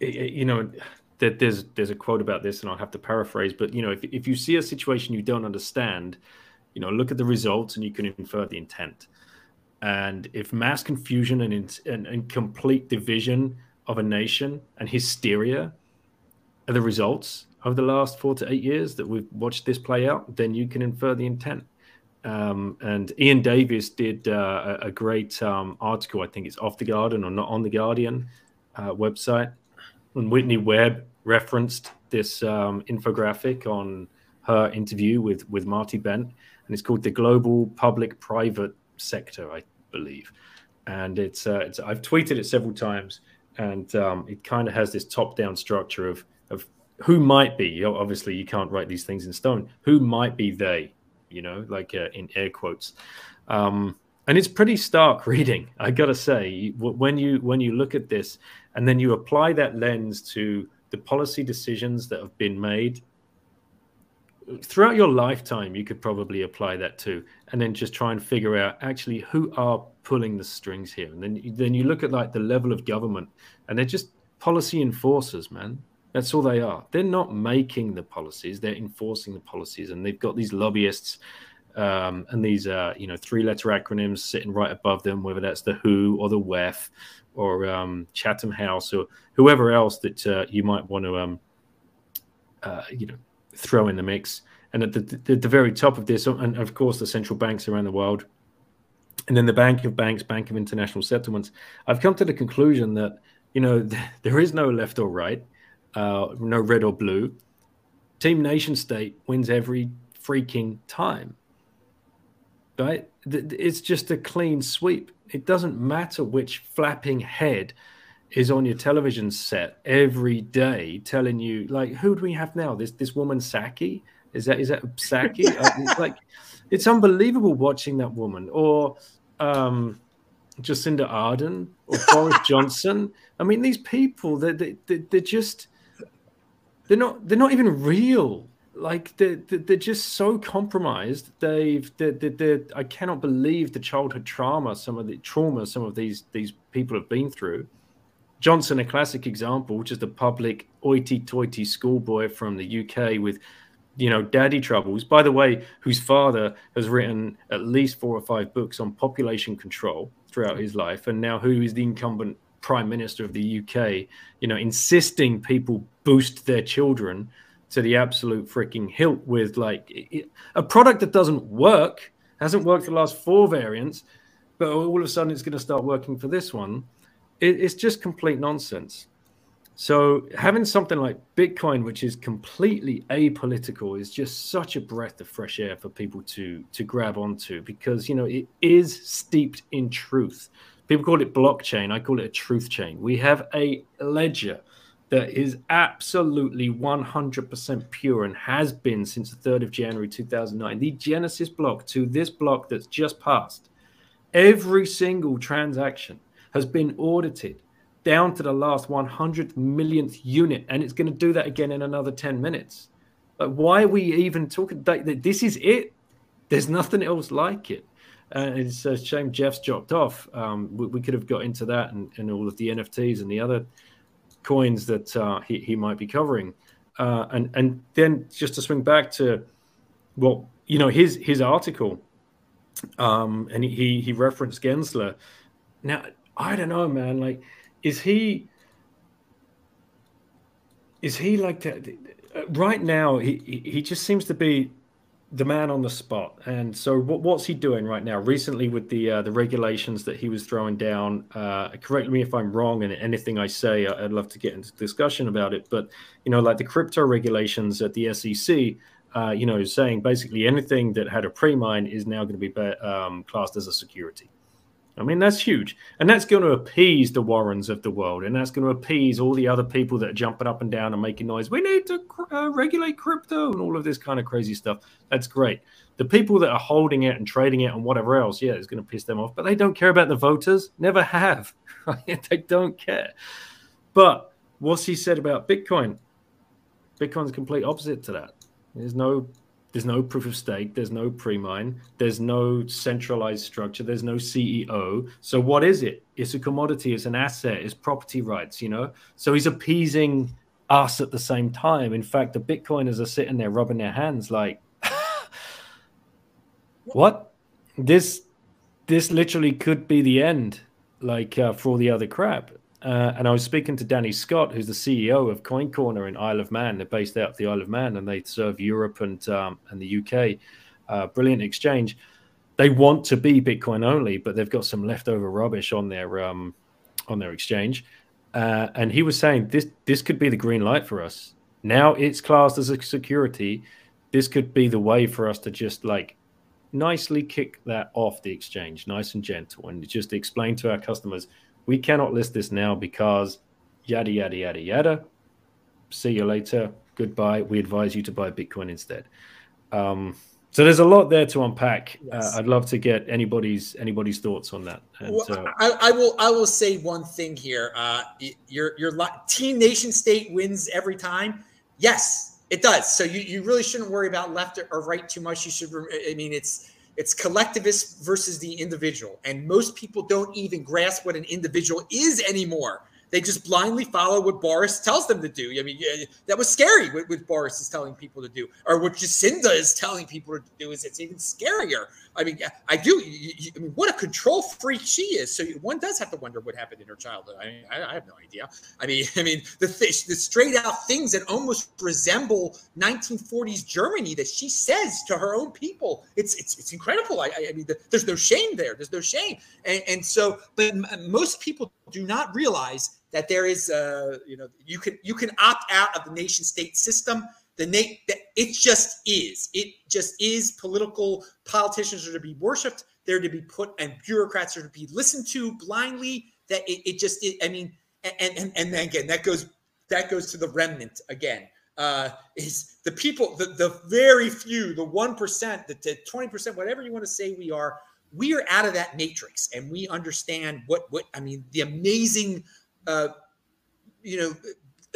it, it, you know, that there's there's a quote about this, and I'll have to paraphrase, but you know, if if you see a situation you don't understand, you know, look at the results and you can infer the intent. And if mass confusion and, and, and complete division of a nation and hysteria are the results of the last four to eight years that we've watched this play out, then you can infer the intent. Um, and Ian Davis did uh, a, a, great um, article. I think it's off the Guardian or not on the Guardian uh, website. And Whitney Webb referenced this um, infographic on her interview with with Marty Bent, and it's called the Global Public Private Sector, I believe. And it's, uh, it's I've tweeted it several times, and um, it kind of has this top down structure of of who might be. You know, obviously, you can't write these things in stone. Who might be they? You know, like uh, in air quotes. Um, and it's pretty stark reading, I gotta say. When you when you look at this, and then you apply that lens to the policy decisions that have been made throughout your lifetime you could probably apply that to and then just try and figure out actually who are pulling the strings here. And then then you look at like the level of government and they're just policy enforcers man. That's all they are. They're not making the policies they're enforcing the policies and they've got these lobbyists um, and these uh, you know three letter acronyms sitting right above them whether that's the who or the wef or um, Chatham House or whoever else that uh, you might want to, um, uh, you know, throw in the mix. And at the, the, very top of this, and of course, the central banks around the world, and then the Bank of Banks, Bank of International Settlements. I've come to the conclusion that you know there is no left or right, uh, no red or blue. Team nation state wins every freaking time. Right? It's just a clean sweep it doesn't matter which flapping head is on your television set every day telling you like who do we have now? This this woman Psaki? Is that is that Psaki? Uh, like it's unbelievable watching that woman. Or um Jacinda Ardern or Boris Johnson. I mean these people they they they're just they're not they're not even real. Like they're, they're just so compromised. They've they're, they're, I cannot believe the childhood trauma, some of the trauma, some of these these people have been through. Johnson, a classic example, just a public hoity-toity schoolboy from the UK with, you know, daddy troubles. By the way, whose father has written at least four or five books on population control throughout his life, and now who is the incumbent prime minister of the UK, you know, insisting people boost their children to the absolute freaking hilt with like a product that doesn't work, hasn't worked for the last four variants, but all of a sudden it's going to start working for this one. It, it's just complete nonsense. So having something like Bitcoin, which is completely apolitical, is just such a breath of fresh air for people to to grab onto because you know it is steeped in truth. People call it blockchain. I call it a truth chain. We have a ledger that is absolutely 100% pure and has been since the 3rd of January 2009. The Genesis block to this block that's just passed, every single transaction has been audited down to the last 100 millionth unit, and it's going to do that again in another 10 minutes. But why are we even talking? That, This is it. There's nothing else like it. Uh, it's a shame Jeff's dropped off. Um, we, we, could have got into that and, and all of the NFTs and the other coins that uh, he, he might be covering. Uh, and and then just to swing back to well, you know, his his article, um, and he he referenced Gensler. Now I don't know, man. Like, is he is he like that? Right now, he he just seems to be the man on the spot. And so, what, what's he doing right now? Recently, with the uh, the regulations that he was throwing down, uh, correct me if I'm wrong, and anything I say, I'd love to get into discussion about it. But you know, like the crypto regulations at the SEC, uh, you know, saying basically anything that had a pre-mine is now going to be um, classed as a security. I mean, that's huge. And that's going to appease the Warrens of the world. And that's going to appease all the other people that are jumping up and down and making noise. We need to uh, regulate crypto and all of this kind of crazy stuff. That's great. The people that are holding it and trading it and whatever else, yeah, it's going to piss them off. But they don't care about the voters. Never have. they don't care. But what's he said about Bitcoin? Bitcoin's complete opposite to that. There's no there's no proof of stake. There's no pre-mine. There's no centralized structure. There's no CEO. So what is it? It's a commodity. It's an asset. It's property rights. You know. So he's appeasing us at the same time. In fact, the Bitcoiners are sitting there rubbing their hands like, what? This this literally could be the end. Like uh, for all the other crap. Uh, and I was speaking to Danny Scott, who's the CEO of CoinCorner in Isle of Man. They're based out of the Isle of Man, and they serve Europe and um, and the UK. Uh, brilliant exchange. They want to be Bitcoin only, but they've got some leftover rubbish on their um, on their exchange. Uh, and he was saying this this could be the green light for us. Now it's classed as a security. This could be the way for us to just like nicely kick that off the exchange, nice and gentle, and just explain to our customers we cannot list this now because yada, yada, yada, yada. See you later. Goodbye. We advise you to buy Bitcoin instead. Um, so there's a lot there to unpack. Uh, yes. Uh, I'd love to get anybody's anybody's thoughts on that. And, well, uh, I, I, will I will say one thing here. Uh, your your team nation state wins every time. Yes, it does. So you, you really shouldn't worry about left or right too much. You should. I mean, it's it's collectivist versus the individual. And most people don't even grasp what an individual is anymore. They just blindly follow what Boris tells them to do. I mean, that was scary what, what Boris is telling people to do, or what Jacinda is telling people to do. Is it's even scarier. I mean, I do. I mean, what a control freak she is. So one does have to wonder what happened in her childhood. I mean, I, I have no idea. I mean, I mean, the th- the straight out things that almost resemble 1940s Germany that she says to her own people. It's it's it's incredible. I, I mean, the, there's no shame there. There's no shame. And, and so, but most people do not realize that there is uh you know you can you can opt out of the nation state system the na- it just is. It just is. Political politicians are to be worshipped. They're to be put and bureaucrats are to be listened to blindly. That it, it just it, i mean and and and then again that goes that goes to the remnant again. Uh is the people the the very few the 1% the, the 20% whatever you want to say we are we are out of that matrix and we understand what what i mean the amazing uh, you know,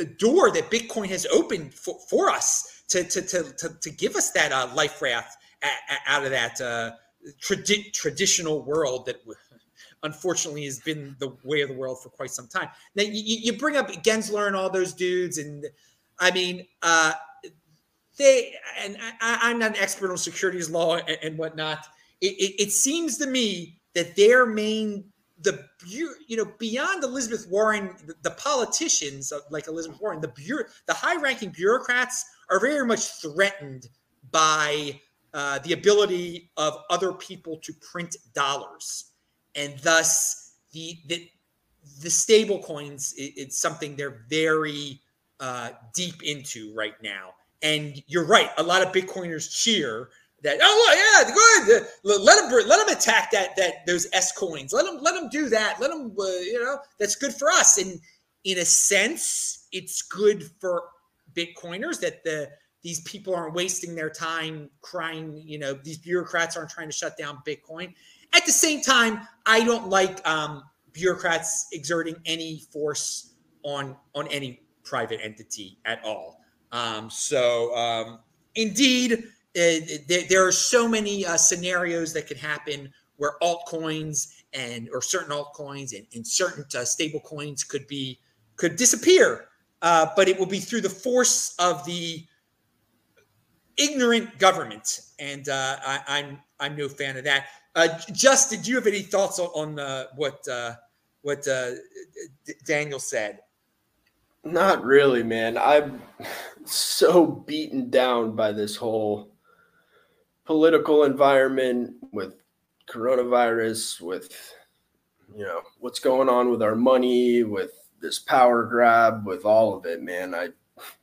door that Bitcoin has opened for, for us to, to, to, to, to give us that uh, life raft out of that uh, tradi- traditional world that unfortunately has been the way of the world for quite some time. Now you, you bring up Gensler and all those dudes, and I mean, uh, they and I, am not an expert on securities law and, and whatnot. It, it, it, seems to me that their main the you know beyond Elizabeth Warren, the, the politicians like Elizabeth Warren, the bureau, the high-ranking bureaucrats are very much threatened by uh, the ability of other people to print dollars, and thus the the the stable coins. It, it's something they're very uh, deep into right now. And you're right. A lot of Bitcoiners cheer that. Oh, yeah, good. Let them let them attack that that those S coins. Let them let them do that. Let them. Uh, you know, that's good for us. And in a sense, it's good for Bitcoiners that the these people aren't wasting their time crying. You know, these bureaucrats aren't trying to shut down Bitcoin. At the same time, I don't like um, bureaucrats exerting any force on on any private entity at all. Um, so, um, indeed, uh, there, there, are so many uh, scenarios that could happen where altcoins and or certain altcoins and, and certain uh, stable coins could be could disappear, uh, but it will be through the force of the ignorant government, and uh, I, am I'm, I'm no fan of that. Uh, Justin, do you have any thoughts on, on what what Daniel said? Not really, man. I'm so beaten down by this whole political environment with coronavirus, with you know what's going on with our money, with this power grab, with all of it, man. I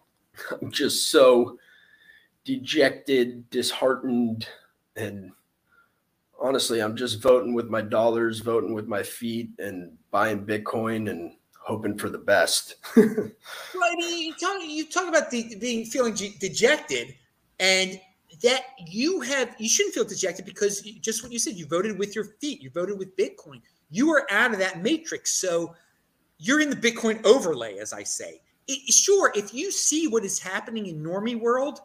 I'm just so dejected, disheartened, and honestly, I'm just voting with my dollars, voting with my feet, and buying Bitcoin and hoping for the best. well, I mean, you talk, you talk about the, being feeling dejected, and that you have you shouldn't feel dejected because just what you said, you voted with your feet, you voted with Bitcoin, you are out of that matrix, so you're in the Bitcoin overlay, as I say. It, sure, if you see what is happening in normie world,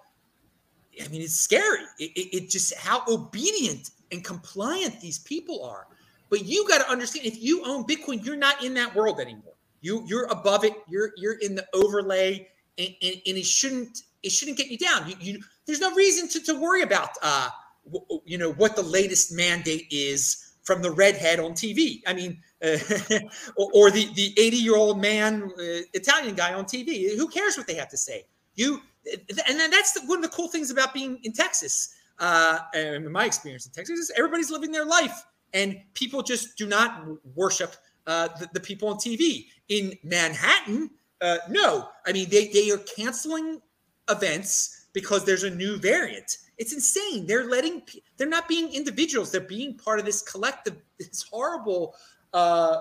I mean, it's scary. It, it, it just how obedient and compliant these people are. But you got to understand if you own Bitcoin, you're not in that world anymore. You you're above it. You're you're in the overlay, and, and, and it shouldn't it shouldn't get you down. You, you there's no reason to, to worry about uh w- you know what the latest mandate is from the redhead on TV. I mean, uh, or, or, the the 80 year old man uh, Italian guy on TV. Who cares what they have to say? You and then that's the, one of the cool things about being in Texas. Uh, in my experience in Texas, is everybody's living their life, and people just do not worship uh, the, the, people on TV. In Manhattan, uh, no. I mean, they, they are canceling events because there's a new variant. It's insane. They're letting, they're not being individuals. They're being part of this collective, this horrible, uh,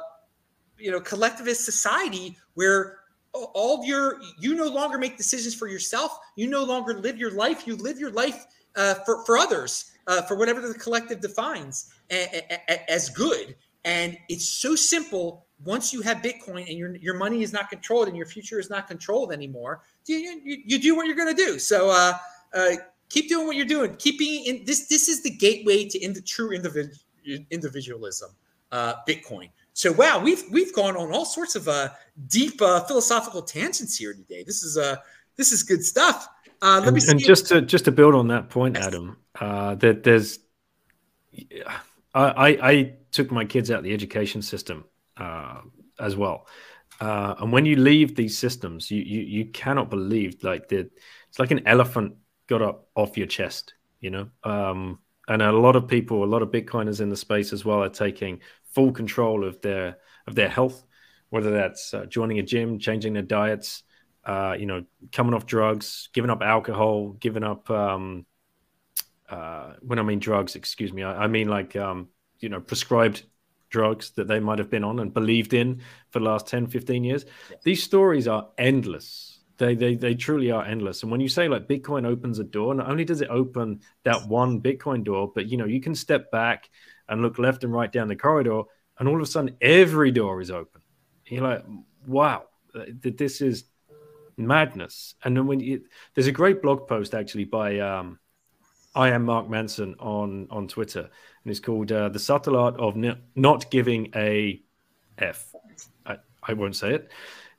you know, collectivist society where all of your, you no longer make decisions for yourself. You no longer live your life. You live your life uh, for, for others, uh, for whatever the collective defines as good. And it's so simple. Once you have Bitcoin and your your money is not controlled and your future is not controlled anymore, you you, you do what you're going to do. So uh, uh, keep doing what you're doing. Keep being in this. This is the gateway to the true individual individualism. Uh, Bitcoin. So wow, we've we've gone on all sorts of uh, deep uh, philosophical tangents here today. This is uh this is good stuff. Uh, let and, me and just to just to build on that point, Adam, uh, that there's I, I took my kids out of the education system uh, as well. Uh, and when you leave these systems, you, you you cannot believe like the it's like an elephant got up off your chest, you know. Um, and a lot of people, a lot of Bitcoiners in the space as well, are taking full control of their of their health, whether that's uh, joining a gym, changing their diets, uh, you know, coming off drugs, giving up alcohol, giving up um, uh, when I mean drugs, excuse me, I, I mean like um, you know prescribed drugs that they might have been on and believed in for the last 10 15 years. Yeah. these stories are endless. They, they they truly are endless. And when you say like bitcoin opens a door not only does it open that one bitcoin door but you know you can step back and look left and right down the corridor and all of a sudden every door is open. You're like wow this is madness. And then when you, there's a great blog post actually by um, I am Mark Manson on on Twitter, and it's called uh, "The Subtle Art of N- Not Giving a F." I, I won't say it.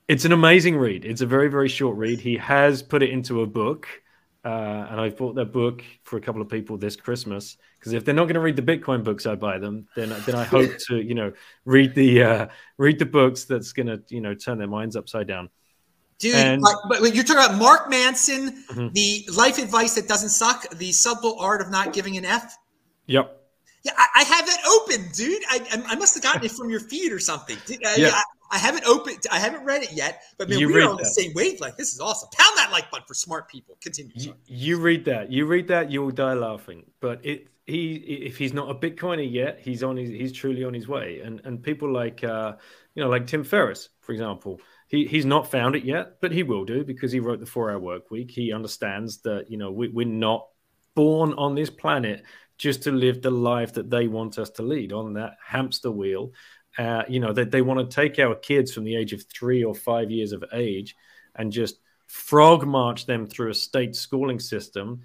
It's an amazing read. It's a very very short read. He has put it into a book, uh, and I've bought that book for a couple of people this Christmas because if they're not going to read the Bitcoin books I buy them, then then I hope to you know read the uh, read the books that's going to you know turn their minds upside down. Dude, and, but you're talking about Mark Manson, mm-hmm. the life advice that doesn't suck, the subtle art of not giving an F. Yep. Yeah, I, I have that open, dude. I, I must have gotten it from your feed or something. Uh, yeah. I, I, haven't opened. I haven't read it yet, but man, we're on that. the same wavelength. This is awesome. Pound that like button for smart people. Continue. You, you, read that. You read that. You will die laughing. But it, he, if he's not a Bitcoiner yet, he's on. His, he's truly on his way. And and people like, uh, you know, like Tim Ferriss, for example he, he's not found it yet, but he will do because he wrote the four hour work week. He understands that, you know, we, we're not born on this planet just to live the life that they want us to lead on that hamster wheel. Uh, you know, that they, they want to take our kids from the age of three or five years of age and just frog march them through a state schooling system,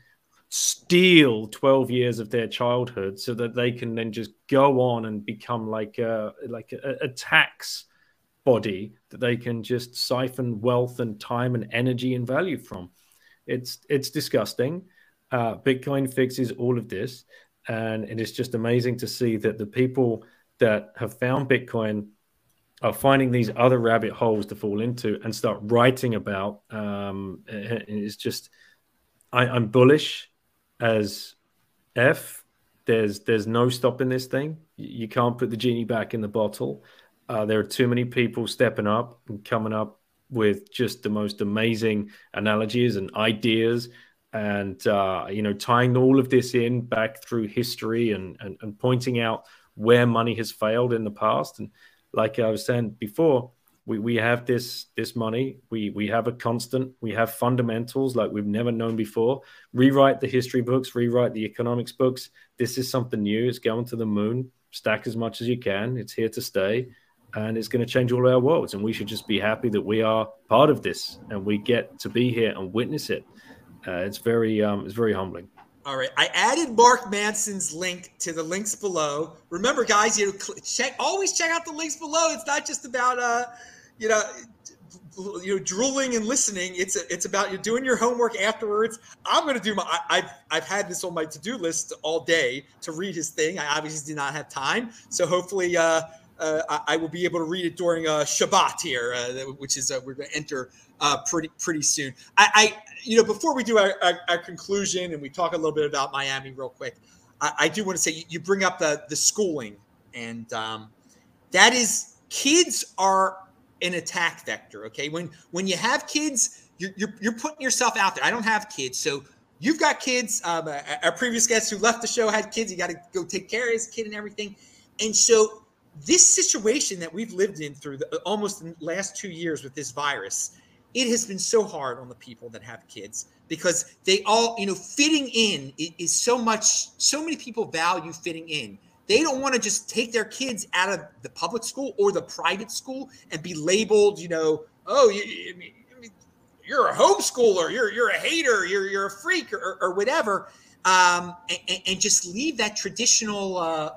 steal 12 years of their childhood so that they can then just go on and become like a, like a, a tax body that they can just siphon wealth and time and energy and value from. It's it's disgusting. Uh, Bitcoin fixes all of this, and it is just amazing to see that the people that have found Bitcoin are finding these other rabbit holes to fall into and start writing about. Um, it's just I, I'm bullish as F. There's there's no stopping this thing. You can't put the genie back in the bottle. Uh, there are too many people stepping up and coming up with just the most amazing analogies and ideas and uh, you know tying all of this in back through history and, and, and pointing out where money has failed in the past. And like i was saying before we, we have this this money. We we have a constant. We have fundamentals like we've never known before. Rewrite the history books rewrite the economics books. This is something new. It's going to the moon. Stack as much as you can. It's here to stay and it's going to change all our worlds. And we should just be happy that we are part of this and we get to be here and witness it. Uh, it's very, um, it's very humbling. All right, I added Mark Manson's link to the links below. Remember, guys, you know, check always check out the links below. It's not just about uh, you know, you know, drooling and listening. It's it's about you doing your homework afterwards. I'm to do my. I, have I've had this on my to do list all day to read his thing. I obviously did not have time, so hopefully. Uh, uh, I, I, will be able to read it during uh, Shabbat here, uh, which is uh, we're going to enter uh, pretty pretty soon. I, I, you know, before we do our, our, our, conclusion and we talk a little bit about Miami real quick, I, I do want to say you, you, bring up the the schooling, and um, that is kids are an attack vector. Okay, when when you have kids, you're, you're, you're putting yourself out there. I don't have kids, so you've got kids. Um, our previous guest who left the show had kids. You got to go take care of his kid and everything, and so this situation that we've lived in through the, almost the last two years with this virus, it has been so hard on the people that have kids because they all, you know, fitting in is so much, so many people value fitting in. They don't want to just take their kids out of the public school or the private school and be labeled, you know, oh, you, you're a homeschooler, you're you're a hater, you're you're a freak, or, or whatever, um, and, and, just leave that traditional uh,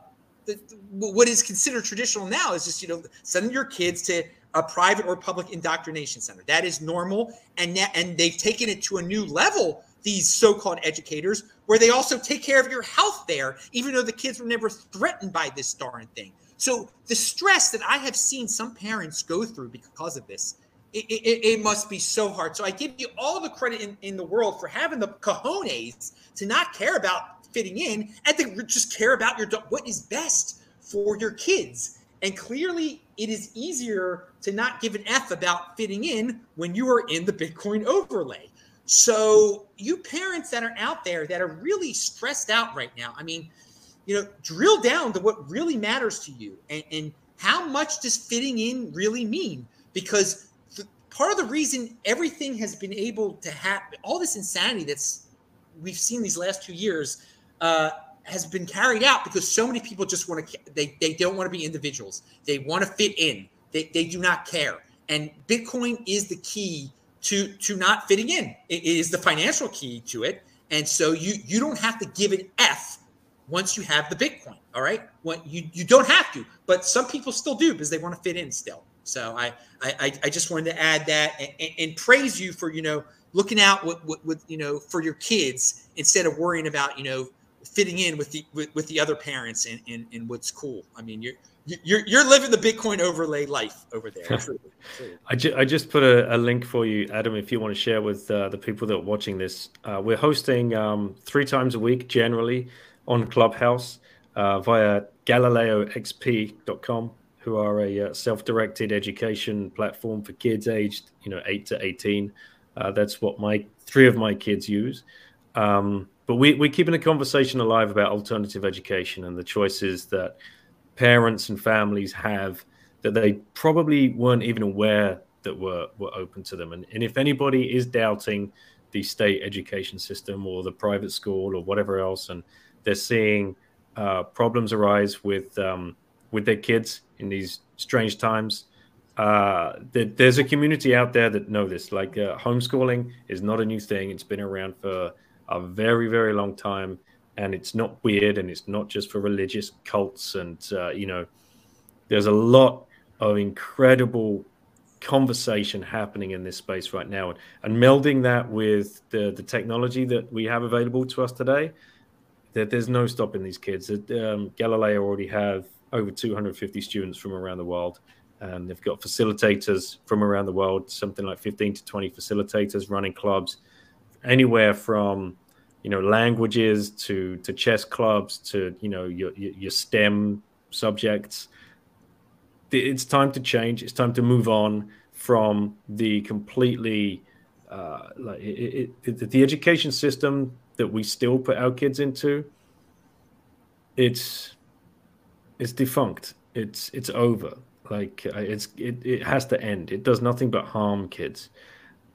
the, what is considered traditional now is just you know sending your kids to a private or public indoctrination center. That is normal, and that, and they've taken it to a new level. These so-called educators, where they also take care of your health there, even though the kids were never threatened by this darn thing. So the stress that I have seen some parents go through because of this, it, it, it, must be so hard. So I give you all the credit in, in the world for having the cojones to not care about fitting in and to just care about your what is best for your kids. And clearly, it is easier to not give an F about fitting in when you are in the Bitcoin overlay. So, you parents that are out there that are really stressed out right now, I mean, you know, drill down to what really matters to you and, and how much does fitting in really mean? Because part of the reason everything has been able to have all this insanity that's we've seen these last two years uh, has been carried out because so many people just want to they, they don't want to be individuals they want to fit in they, they do not care and bitcoin is the key to to not fitting in. It is the financial key to it, and so you you don't have to give an F once you have the Bitcoin. All right, what you you don't have to, but some people still do because they want to fit in still. So I I I just wanted to add that and, and, and praise you for you know looking out with, with, with you know for your kids instead of worrying about you know fitting in with the with, with the other parents and, and and what's cool. I mean, you're you're you're living the Bitcoin overlay life over there. I, ju- I just put a, a, link for you, Adam, if you want to share with uh, the people that are watching this. Uh, we're hosting um, three times a week generally on Clubhouse uh, via GalileoXP.com, who are a uh, self-directed education platform for kids aged you know eight to eighteen. Uh, that's what my three of my kids use. Um, but we, we're keeping a conversation alive about alternative education and the choices that parents and families have that they probably weren't even aware that were were open to them. And, and if anybody is doubting the state education system or the private school or whatever else, and they're seeing uh, problems arise with um, with their kids in these strange times, uh, there's a community out there that know this. Like uh, homeschooling is not a new thing; it's been around for a very, very long time and it's not weird and it's not just for religious cults and uh, you know there's a lot of incredible conversation happening in this space right now. And, and melding that with the, the technology that we have available to us today that there's no stopping these kids. Um, galileo already have over 250 students from around the world and they've got facilitators from around the world something like 15 to 20 facilitators running clubs anywhere from you know languages to to chess clubs to you know your your STEM subjects. It's time to change. It's time to move on from the completely uh, like it, it, it, the education system that we still put our kids into. It's it's defunct. It's it's over. Like it's it, it has to end. It does nothing but harm kids uh,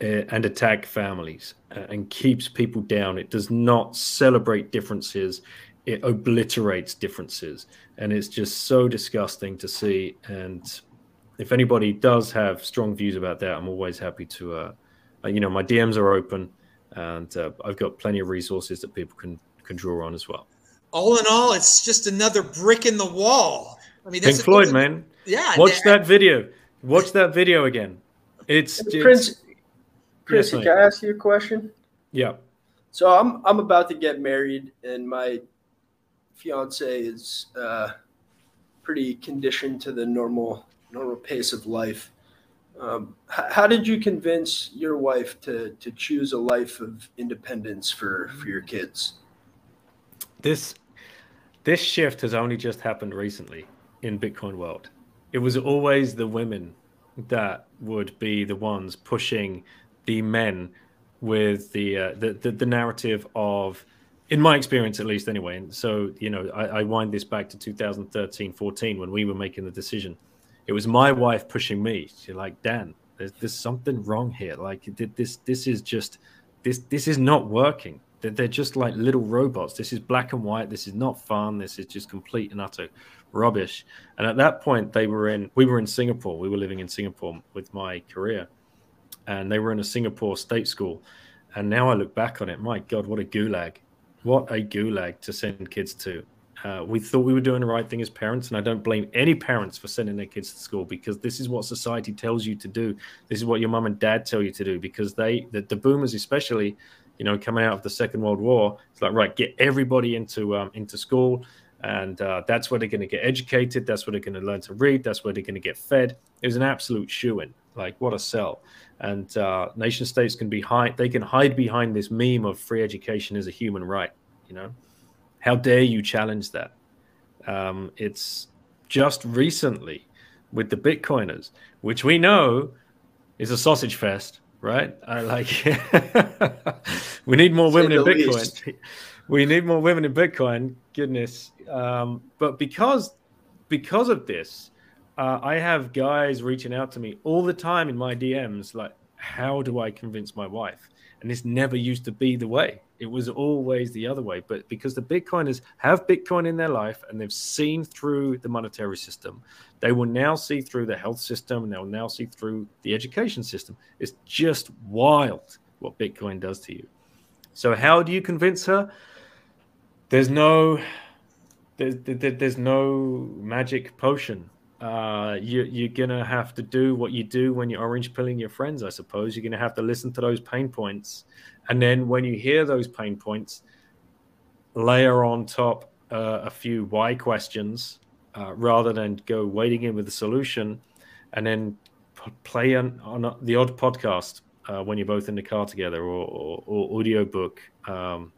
and attack families uh, and keeps people down. It does not celebrate differences. It obliterates differences, and it's just so disgusting to see. And if anybody does have strong views about that, I'm always happy to. Uh, uh you know, my DMs are open, and uh, I've got plenty of resources that people can can draw on as well. All in all, it's just another brick in the wall. I mean, Pink Floyd, man. Yeah, watch that video. Watch that video again. It's, it's Prince. Chris, yes, can I ask you a question? Yeah. So I'm I'm about to get married, and my fiance is uh, pretty conditioned to the normal normal pace of life. Um, h- how did you convince your wife to to choose a life of independence for for your kids? This this shift has only just happened recently in Bitcoin world. It was always the women that would be the ones pushing the men with the, uh, the, the the narrative of in my experience at least anyway and so you know I, I, wind this back to 2013 14 when we were making the decision. It was my wife pushing me. She's like dan there's, there's something wrong here. Like this this is just this this is not working. They're, they're just like little robots. This is black and white. This is not fun. This is just complete and utter rubbish. And at that point they were in we were in singapore. We were living in singapore with my career and they were in a Singapore state school. And now I look back on it, my God, what a gulag! What a gulag to send kids to. Uh, we thought we were doing the right thing as parents, and I don't blame any parents for sending their kids to school because this is what society tells you to do. This is what your mom and dad tell you to do because they, the, the boomers especially, you know, coming out of the Second World War, it's like right, get everybody into um, into school, and uh, that's where they're going to get educated. That's where they're going to learn to read. That's where they're going to get fed. It was an absolute shoe in. Like what a sell. And uh, nation states can be hide they can hide behind this meme of free education as a human right you know? How dare you challenge that? Um, it's just recently with the bitcoiners which we know is a sausage fest right? I like we need more women in bitcoin. least. we need more women in bitcoin goodness. Um, but because because of this uh, I have guys reaching out to me all the time in my DMs, like, how do I convince my wife? And this never used to be the way. It was always the other way. But because the Bitcoiners have Bitcoin in their life and they've seen through the monetary system, they will now see through the health system and they'll now see through the education system. It's just wild what Bitcoin does to you. So, how do you convince her? There's no there's, there's no magic potion. Uh, you, you're gonna have to do what you do when you're orange pilling your friends. I suppose you're gonna have to listen to those pain points, and then when you hear those pain points, layer on top uh, a few why questions uh, rather than go wading in with the solution, and then p- play on, on, the odd podcast uh, when you're both in the car together or, or, or audio book. Um,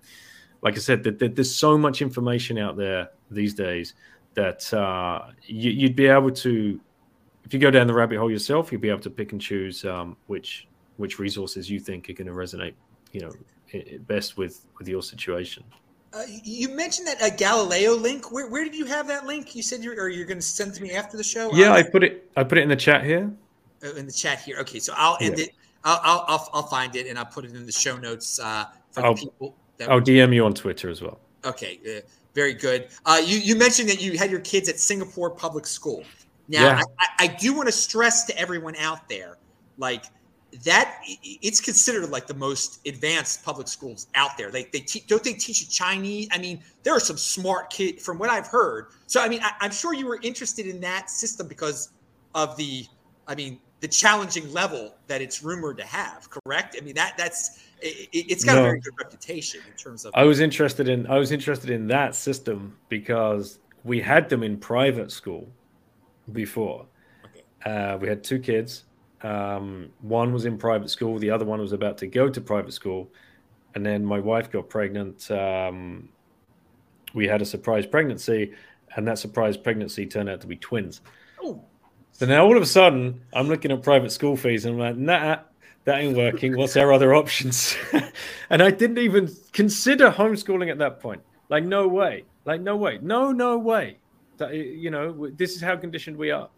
like I said, there's so much information out there these days that uh, you, would be able to, if you go down the rabbit hole yourself, you'd be able to pick and choose um, which which resources you think are going to resonate, you know, best with with your situation. Uh, you mentioned that a Galileo link. Where, where did you have that link? You said you're, or you're going to send to me after the show. Yeah, I put it. I put it in the chat here. Oh, in the chat here. Okay, so I'll end yeah. it. I'll, I'll I'll find it and I'll put it in the show notes uh, for I'll, the people. I'll DM you on Twitter as well. Okay, uh, very good. Uh, you you mentioned that you had your kids at Singapore public school. Now, yeah. I, I do want to stress to everyone out there, like that it's considered like the most advanced public schools out there. Like they te- don't they teach Chinese? I mean, there are some smart kids from what I've heard. So I mean, I, I'm sure you were interested in that system because of the, I mean, the challenging level that it's rumored to have. Correct? I mean that that's it, has got no. a very good reputation in terms of. I was interested in I was interested in that system because we had them in private school before. Okay. Uh, we had two kids. Um, one was in private school. The other one was about to go to private school, and then my wife got pregnant. Um, we had a surprise pregnancy, and that surprise pregnancy turned out to be twins. Oh. So now all of a sudden, I'm looking at private school fees, and I'm like, nah, that ain't working. What's our other options? and I didn't even consider homeschooling at that point. Like, no way. Like, no way. No, no way. That, you know, this is how conditioned we are.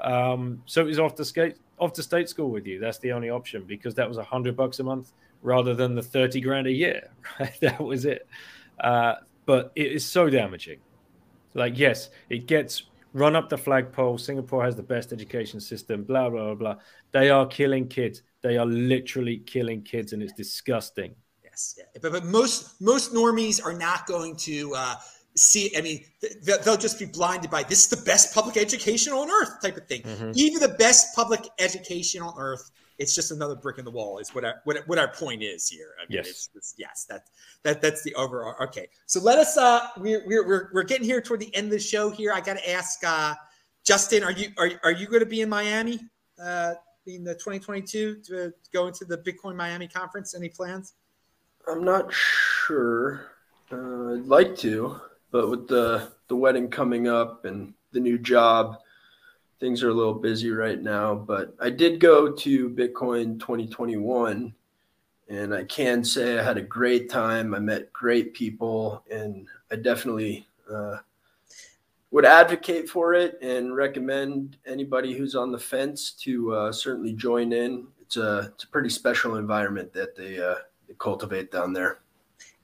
Um, so it was off to skate, off to state school with you. That's the only option because that was a hundred bucks a month rather than the thirty grand a year. That was it. Uh, but it is so damaging. Like, yes, it gets run up the flagpole. Singapore has the best education system. Blah blah blah. blah. They are killing kids they are literally killing kids, and it's disgusting. Yes, yeah. but but most most normies are not going to uh, see. I mean, they'll just be blinded by this is the best public education on earth type of thing. Mm-hmm. Even the best public education on earth it's just another brick in the wall is what our, what, what our point is here I mean, yes it's, it's, yes that that that's the overall okay so let us uh we're, we're we're getting here toward the end of the show here i gotta ask uh justin are you are, are you going to be in miami uh in the 2022 to go into the Bitcoin Miami conference? Any plans? I'm not sure. Uh, I'd like to, but with the the wedding coming up and the new job, things are a little busy right now. But I did go to Bitcoin 2021, and I can say I had a great time. I met great people, and I definitely uh, would advocate for it and recommend anybody who's on the fence to uh, certainly join in. It's a it's a pretty special environment that they, uh, they cultivate down there.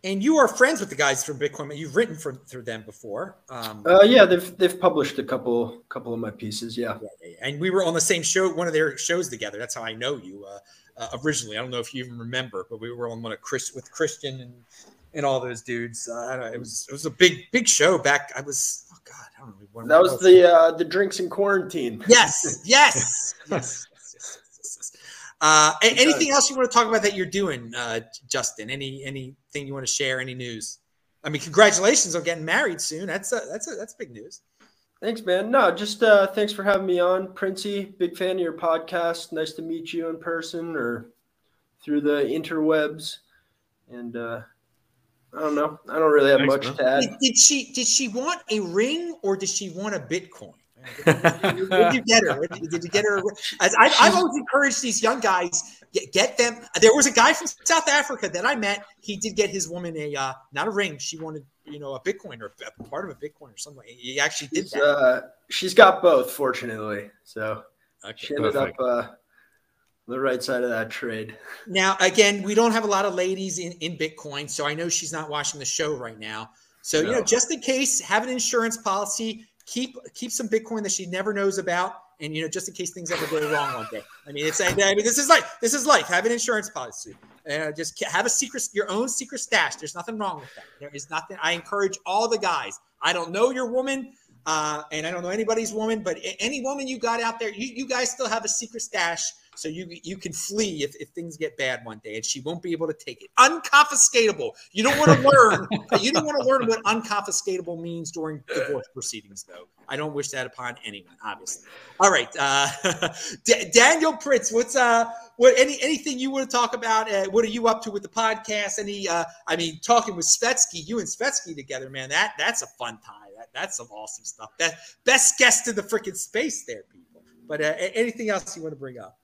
And you are friends with the guys from Bitcoin. You've written for through them before. Um, uh, yeah, they've they've published a couple couple of my pieces. Yeah. and we were on the same show, one of their shows together. That's how I know you uh, uh, originally. I don't know if you even remember, but we were on one of Chris with Christian and and all those dudes. Uh, it was it was a big big show back. I was oh god, I don't know. That was the uh, the drinks in quarantine. Yes, yes, yes. Uh, anything else you want to talk about that you're doing, uh, Justin? Any any anything you want to share? Any news? I mean, congratulations on getting married soon. That's a, that's a, that's big news. Thanks, man. No, just uh, thanks for having me on, Princey. Big fan of your podcast. Nice to meet you in person or through the interwebs. And uh, I don't know. I don't really have Thanks, much to add. Did, did, she did she want a ring or did she want a Bitcoin? Did you, you get her? Did, did you get her? As I, have always encouraged these young guys get, get them. There was a guy from South Africa that I met. He did get his woman a uh, not a ring. She wanted you know a Bitcoin or a part of a Bitcoin or something. He actually did that. Uh, she's got both, fortunately. So okay, she ended perfect. up uh, the right side of that trade. Now, again, we don't have a lot of ladies in, in Bitcoin, so I know she's not watching the show right now. So, no. you know, just in case, have an insurance policy, keep keep some Bitcoin that she never knows about, and you know, just in case things ever go wrong one day. I mean, it's I mean, this is like this is life. Have an insurance policy. Uh, just have a secret, your own secret stash. There's nothing wrong with that. There is nothing. I encourage all the guys. I don't know your woman. Uh, and I don't know anybody's woman, but any woman you got out there, you, you guys still have a secret stash so you you can flee if, if things get bad one day and she won't be able to take it. Unconfiscatable. You don't want to learn you don't want to learn what unconfiscatable means during divorce proceedings though. I don't wish that upon anyone obviously. All right uh, D- daniel prince what's uh what any anything you want to talk about uh, what are you up to with the podcast? Any uh i mean talking with svetski you and svetski together man that that's a fun time that, that's some awesome stuff. That best guest in the freaking space there people. But uh, anything else you want to bring up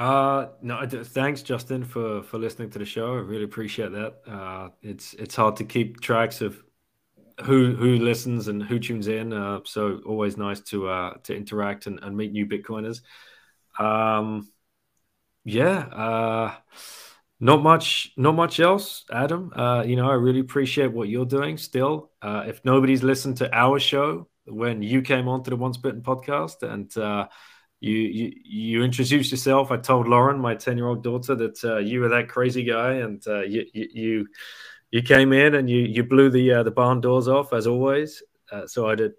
uh, no, thanks, Justin, for for listening to the show. I really appreciate that. Uh, it's it's hard to keep tracks of who who listens and who tunes in. Uh, so always nice to uh, to interact and, and meet new Bitcoiners. Um, yeah, uh, not much, not much else, Adam. Uh, you know, I really appreciate what you're doing. Still, uh, if nobody's listened to our show when you came on to the Once Bitten podcast, and uh, you you you introduced yourself. I told Lauren, my ten year old daughter, that uh, you were that crazy guy, and uh, you, you you came in and you you blew the uh, the barn doors off as always. Uh, so I did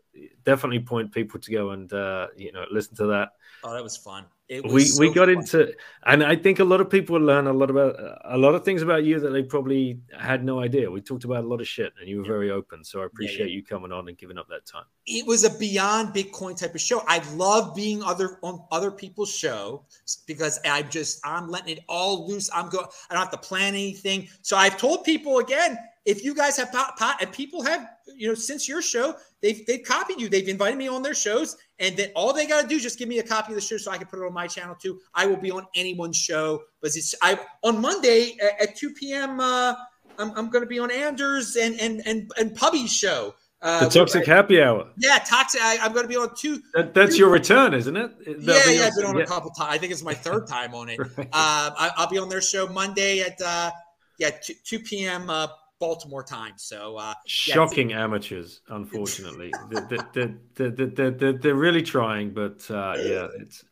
definitely point people to go and uh, you know listen to that. Oh, that was fun we so we got fun. into, and I think a lot of people learn a lot about a lot of things about you that they probably had no idea. We talked about a lot of shit, and you were yeah. very open. So I appreciate yeah, yeah. you coming on and giving up that time. It was a beyond Bitcoin type of show. I love being other on other people's show because I'm just I'm letting it all loose. I'm going. I don't have to plan anything. So I've told people again if you guys have pot, pot and people have you know since your show they've they've copied you they've invited me on their shows and then all they got to do is just give me a copy of the show so i can put it on my channel too i will be on anyone's show but it's i on monday at, at 2 p.m uh i'm, I'm going to be on anders and and and, and pubby's show uh, the toxic I, happy hour. Yeah, toxic. I, am going to be on two. That, that's two, your return, isn't it? That'll yeah, yeah. I've been on yeah. a couple times. I think it's my third time on it. right. uh, I, will be on their show Monday at uh, yeah 2, 2 p.m. Uh, Baltimore time. So uh, shocking yeah, amateurs, unfortunately. they're, they're, they're, they're, really trying, but uh, yeah, it's.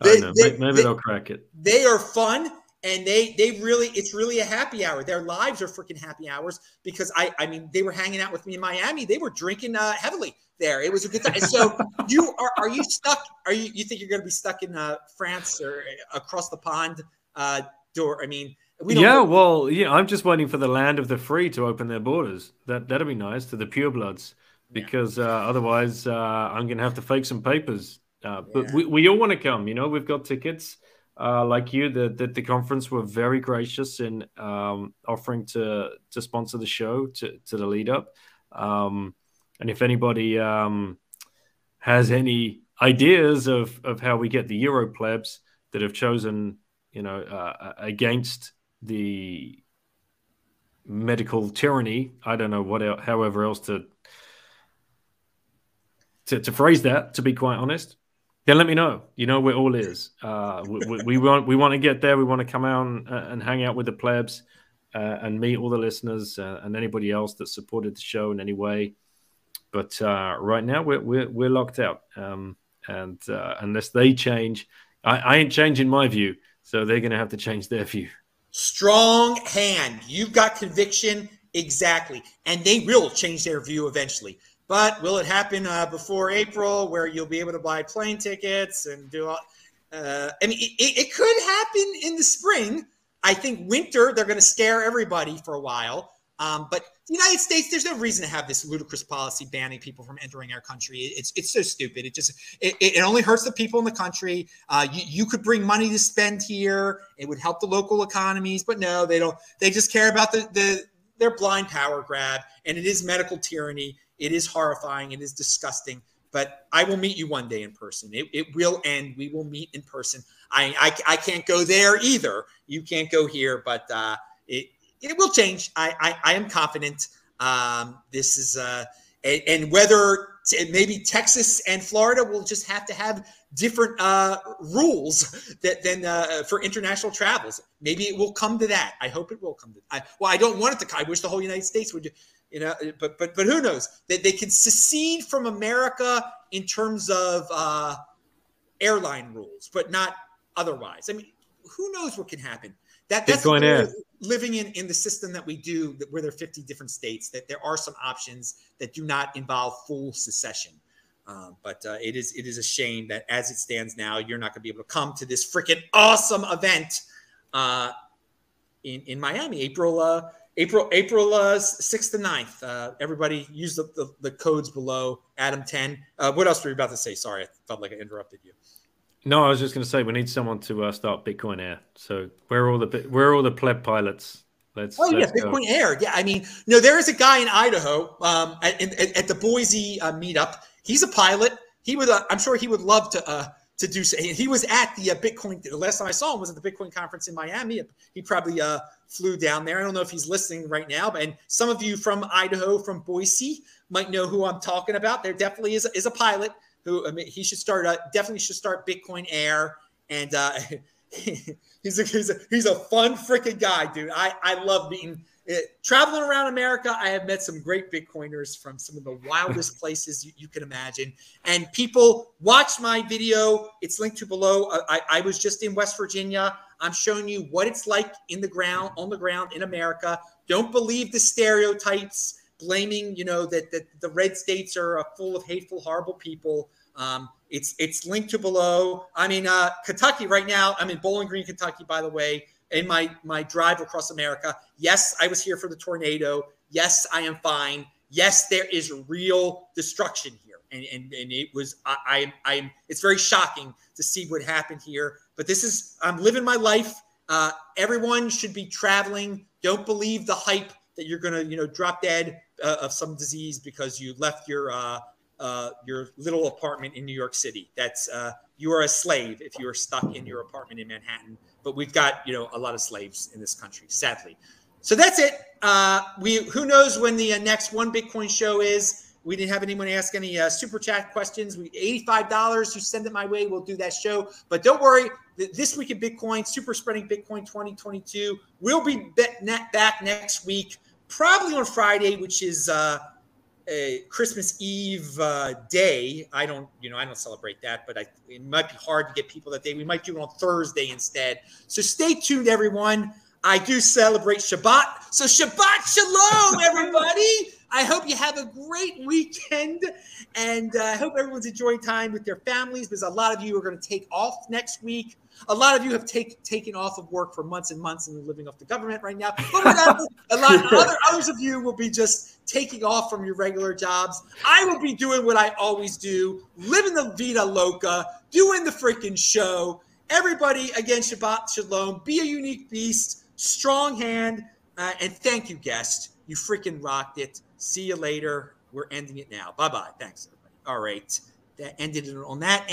They, know, they, maybe they, will crack it. They are fun, and they they really it's really a happy hour. Their lives are freaking happy hours because I I mean they were hanging out with me in Miami. They were drinking uh, heavily there. It was a good time. so you are are you stuck? Are you you think you're going to be stuck in uh, France or across the pond? Uh, door. I mean, we yeah, well, yeah, I'm just waiting for the land of the free to open their borders. That that'd be nice to the purebloods, because yeah. uh, otherwise uh, I'm gonna have to fake some papers. Uh, but yeah. we, we all want to come. You know, we've got tickets. Uh, like you, the, the, the conference were very gracious in um, offering to to sponsor the show to to the lead up. Um, and if anybody um, has any ideas of of how we get the Euro plebs that have chosen, you know, uh, against the medical tyranny. I don't know what, however else to, to to phrase that. To be quite honest, then let me know. You know, we're all ears. Uh, we, we, we, want we want to get there. We want to come out and, and hang out with the plebs uh, and meet all the listeners uh, and anybody else that supported the show in any way. But uh, right now, we're we're, we're locked out. Um, and uh, unless they change, I ain't changing my view. So they're going to have to change their view. Strong hand. You've got conviction. Exactly. And they will change their view eventually. But will it happen uh, before April where you'll be able to buy plane tickets and do all? Uh, I mean, it, it could happen in the spring. I think winter, they're going to scare everybody for a while. Um, but the United States, there's no reason to have this ludicrous policy banning people from entering our country. It's it's so stupid. It just it, it only hurts the people in the country. Uh, you, you could bring money to spend here. It would help the local economies, but no, they don't. They just care about the the their blind power grab, and it is medical tyranny. It is horrifying. It is disgusting. But I will meet you one day in person. It, it will end. We will meet in person. I, I I can't go there either. You can't go here, but uh, it it will change. I, I, I am confident. Um, this is, uh, and, and, whether maybe Texas and Florida will just have to have different uh, rules that than uh, for international travels. Maybe it will come to that. I hope it will come to. I, well, I don't want it to. I wish the whole United States would. You know, but but but who knows? That they, they can secede from America in terms of uh, airline rules, but not otherwise. I mean, who knows what can happen? That that's Bitcoin Air. Living in in the system that we do, that where there are 50 different states. That there are some options that do not involve full secession. Um, but uh, it is it is a shame that as it stands now, you're not going to be able to come to this freaking awesome event uh, in in Miami, April uh, April April uh, sixth to 9th. Uh, everybody use the, the, the codes below. Adam ten. Uh, what else were you about to say? Sorry, I felt like I interrupted you. No, I was just going to say we need someone to uh, start Bitcoin Air. So where are all the where are all the pleb pilots? Let's. Oh yeah, let's go. Bitcoin Air. Yeah, I mean, no, there is a guy in Idaho um, at, at, at the Boise uh, meetup. He's a pilot. He would. Uh, I'm sure he would love to. Uh, to do so. He was at the uh, Bitcoin. The last time I saw him was at the Bitcoin conference in Miami. He probably uh, flew down there. I don't know if he's listening right now, but and some of you from Idaho, from Boise, might know who I'm talking about. There definitely is, is a pilot who I mean, he should start. Uh, definitely should start Bitcoin Air, and uh, he's a, he's a he's a fun freaking guy, dude. I I love meeting. It, traveling around America, I have met some great Bitcoiners from some of the wildest places you, you can imagine. And people watch my video. It's linked to below. I, I was just in West Virginia. I'm showing you what it's like in the ground, on the ground in America. Don't believe the stereotypes blaming, you know, that, that the red states are full of hateful, horrible people. Um, it's it's linked to below. I mean, uh, Kentucky right now. I'm in Bowling Green, Kentucky, by the way. In my my drive across America. Yes, I was here for the tornado. Yes, I am fine. Yes, there is real destruction here, and and, and it was I, I I'm. It's very shocking to see what happened here. But this is I'm living my life. Uh, everyone should be traveling. Don't believe the hype that you're gonna you know drop dead uh, of some disease because you left your uh, uh, your little apartment in New York City. That's uh, you are a slave if you are stuck in your apartment in Manhattan. But we've got you know a lot of slaves in this country, sadly. So that's it. Uh, we who knows when the uh, next one Bitcoin show is. We didn't have anyone ask any super chat questions. We eighty-five dollars. You send it my way, we'll do that show. But don't worry. This week in Bitcoin, super spreading Bitcoin 2022. We'll be back next week, probably on Friday, which is uh, a Christmas Eve uh, day. I don't, you know, I don't celebrate that, but I, it might be hard to get people that day. We might do it on Thursday instead. So stay tuned, everyone. I do celebrate Shabbat. So Shabbat Shalom, everybody. I hope you have a great weekend, and uh, I hope everyone's enjoying time with their families because a lot of you are going to take off next week. A lot of you have take, taken off of work for months and months and living off the government right now. But whatever. a lot other others of you will be just taking off from your regular jobs. I will be doing what I always do, living the vida loca, doing the freaking show. Everybody, again, Shabbat Shalom. Be a unique beast, strong hand, uh, and thank you, guest. You freaking rocked it. See you later. We're ending it now. Bye bye. Thanks, everybody. All right. That ended it on that.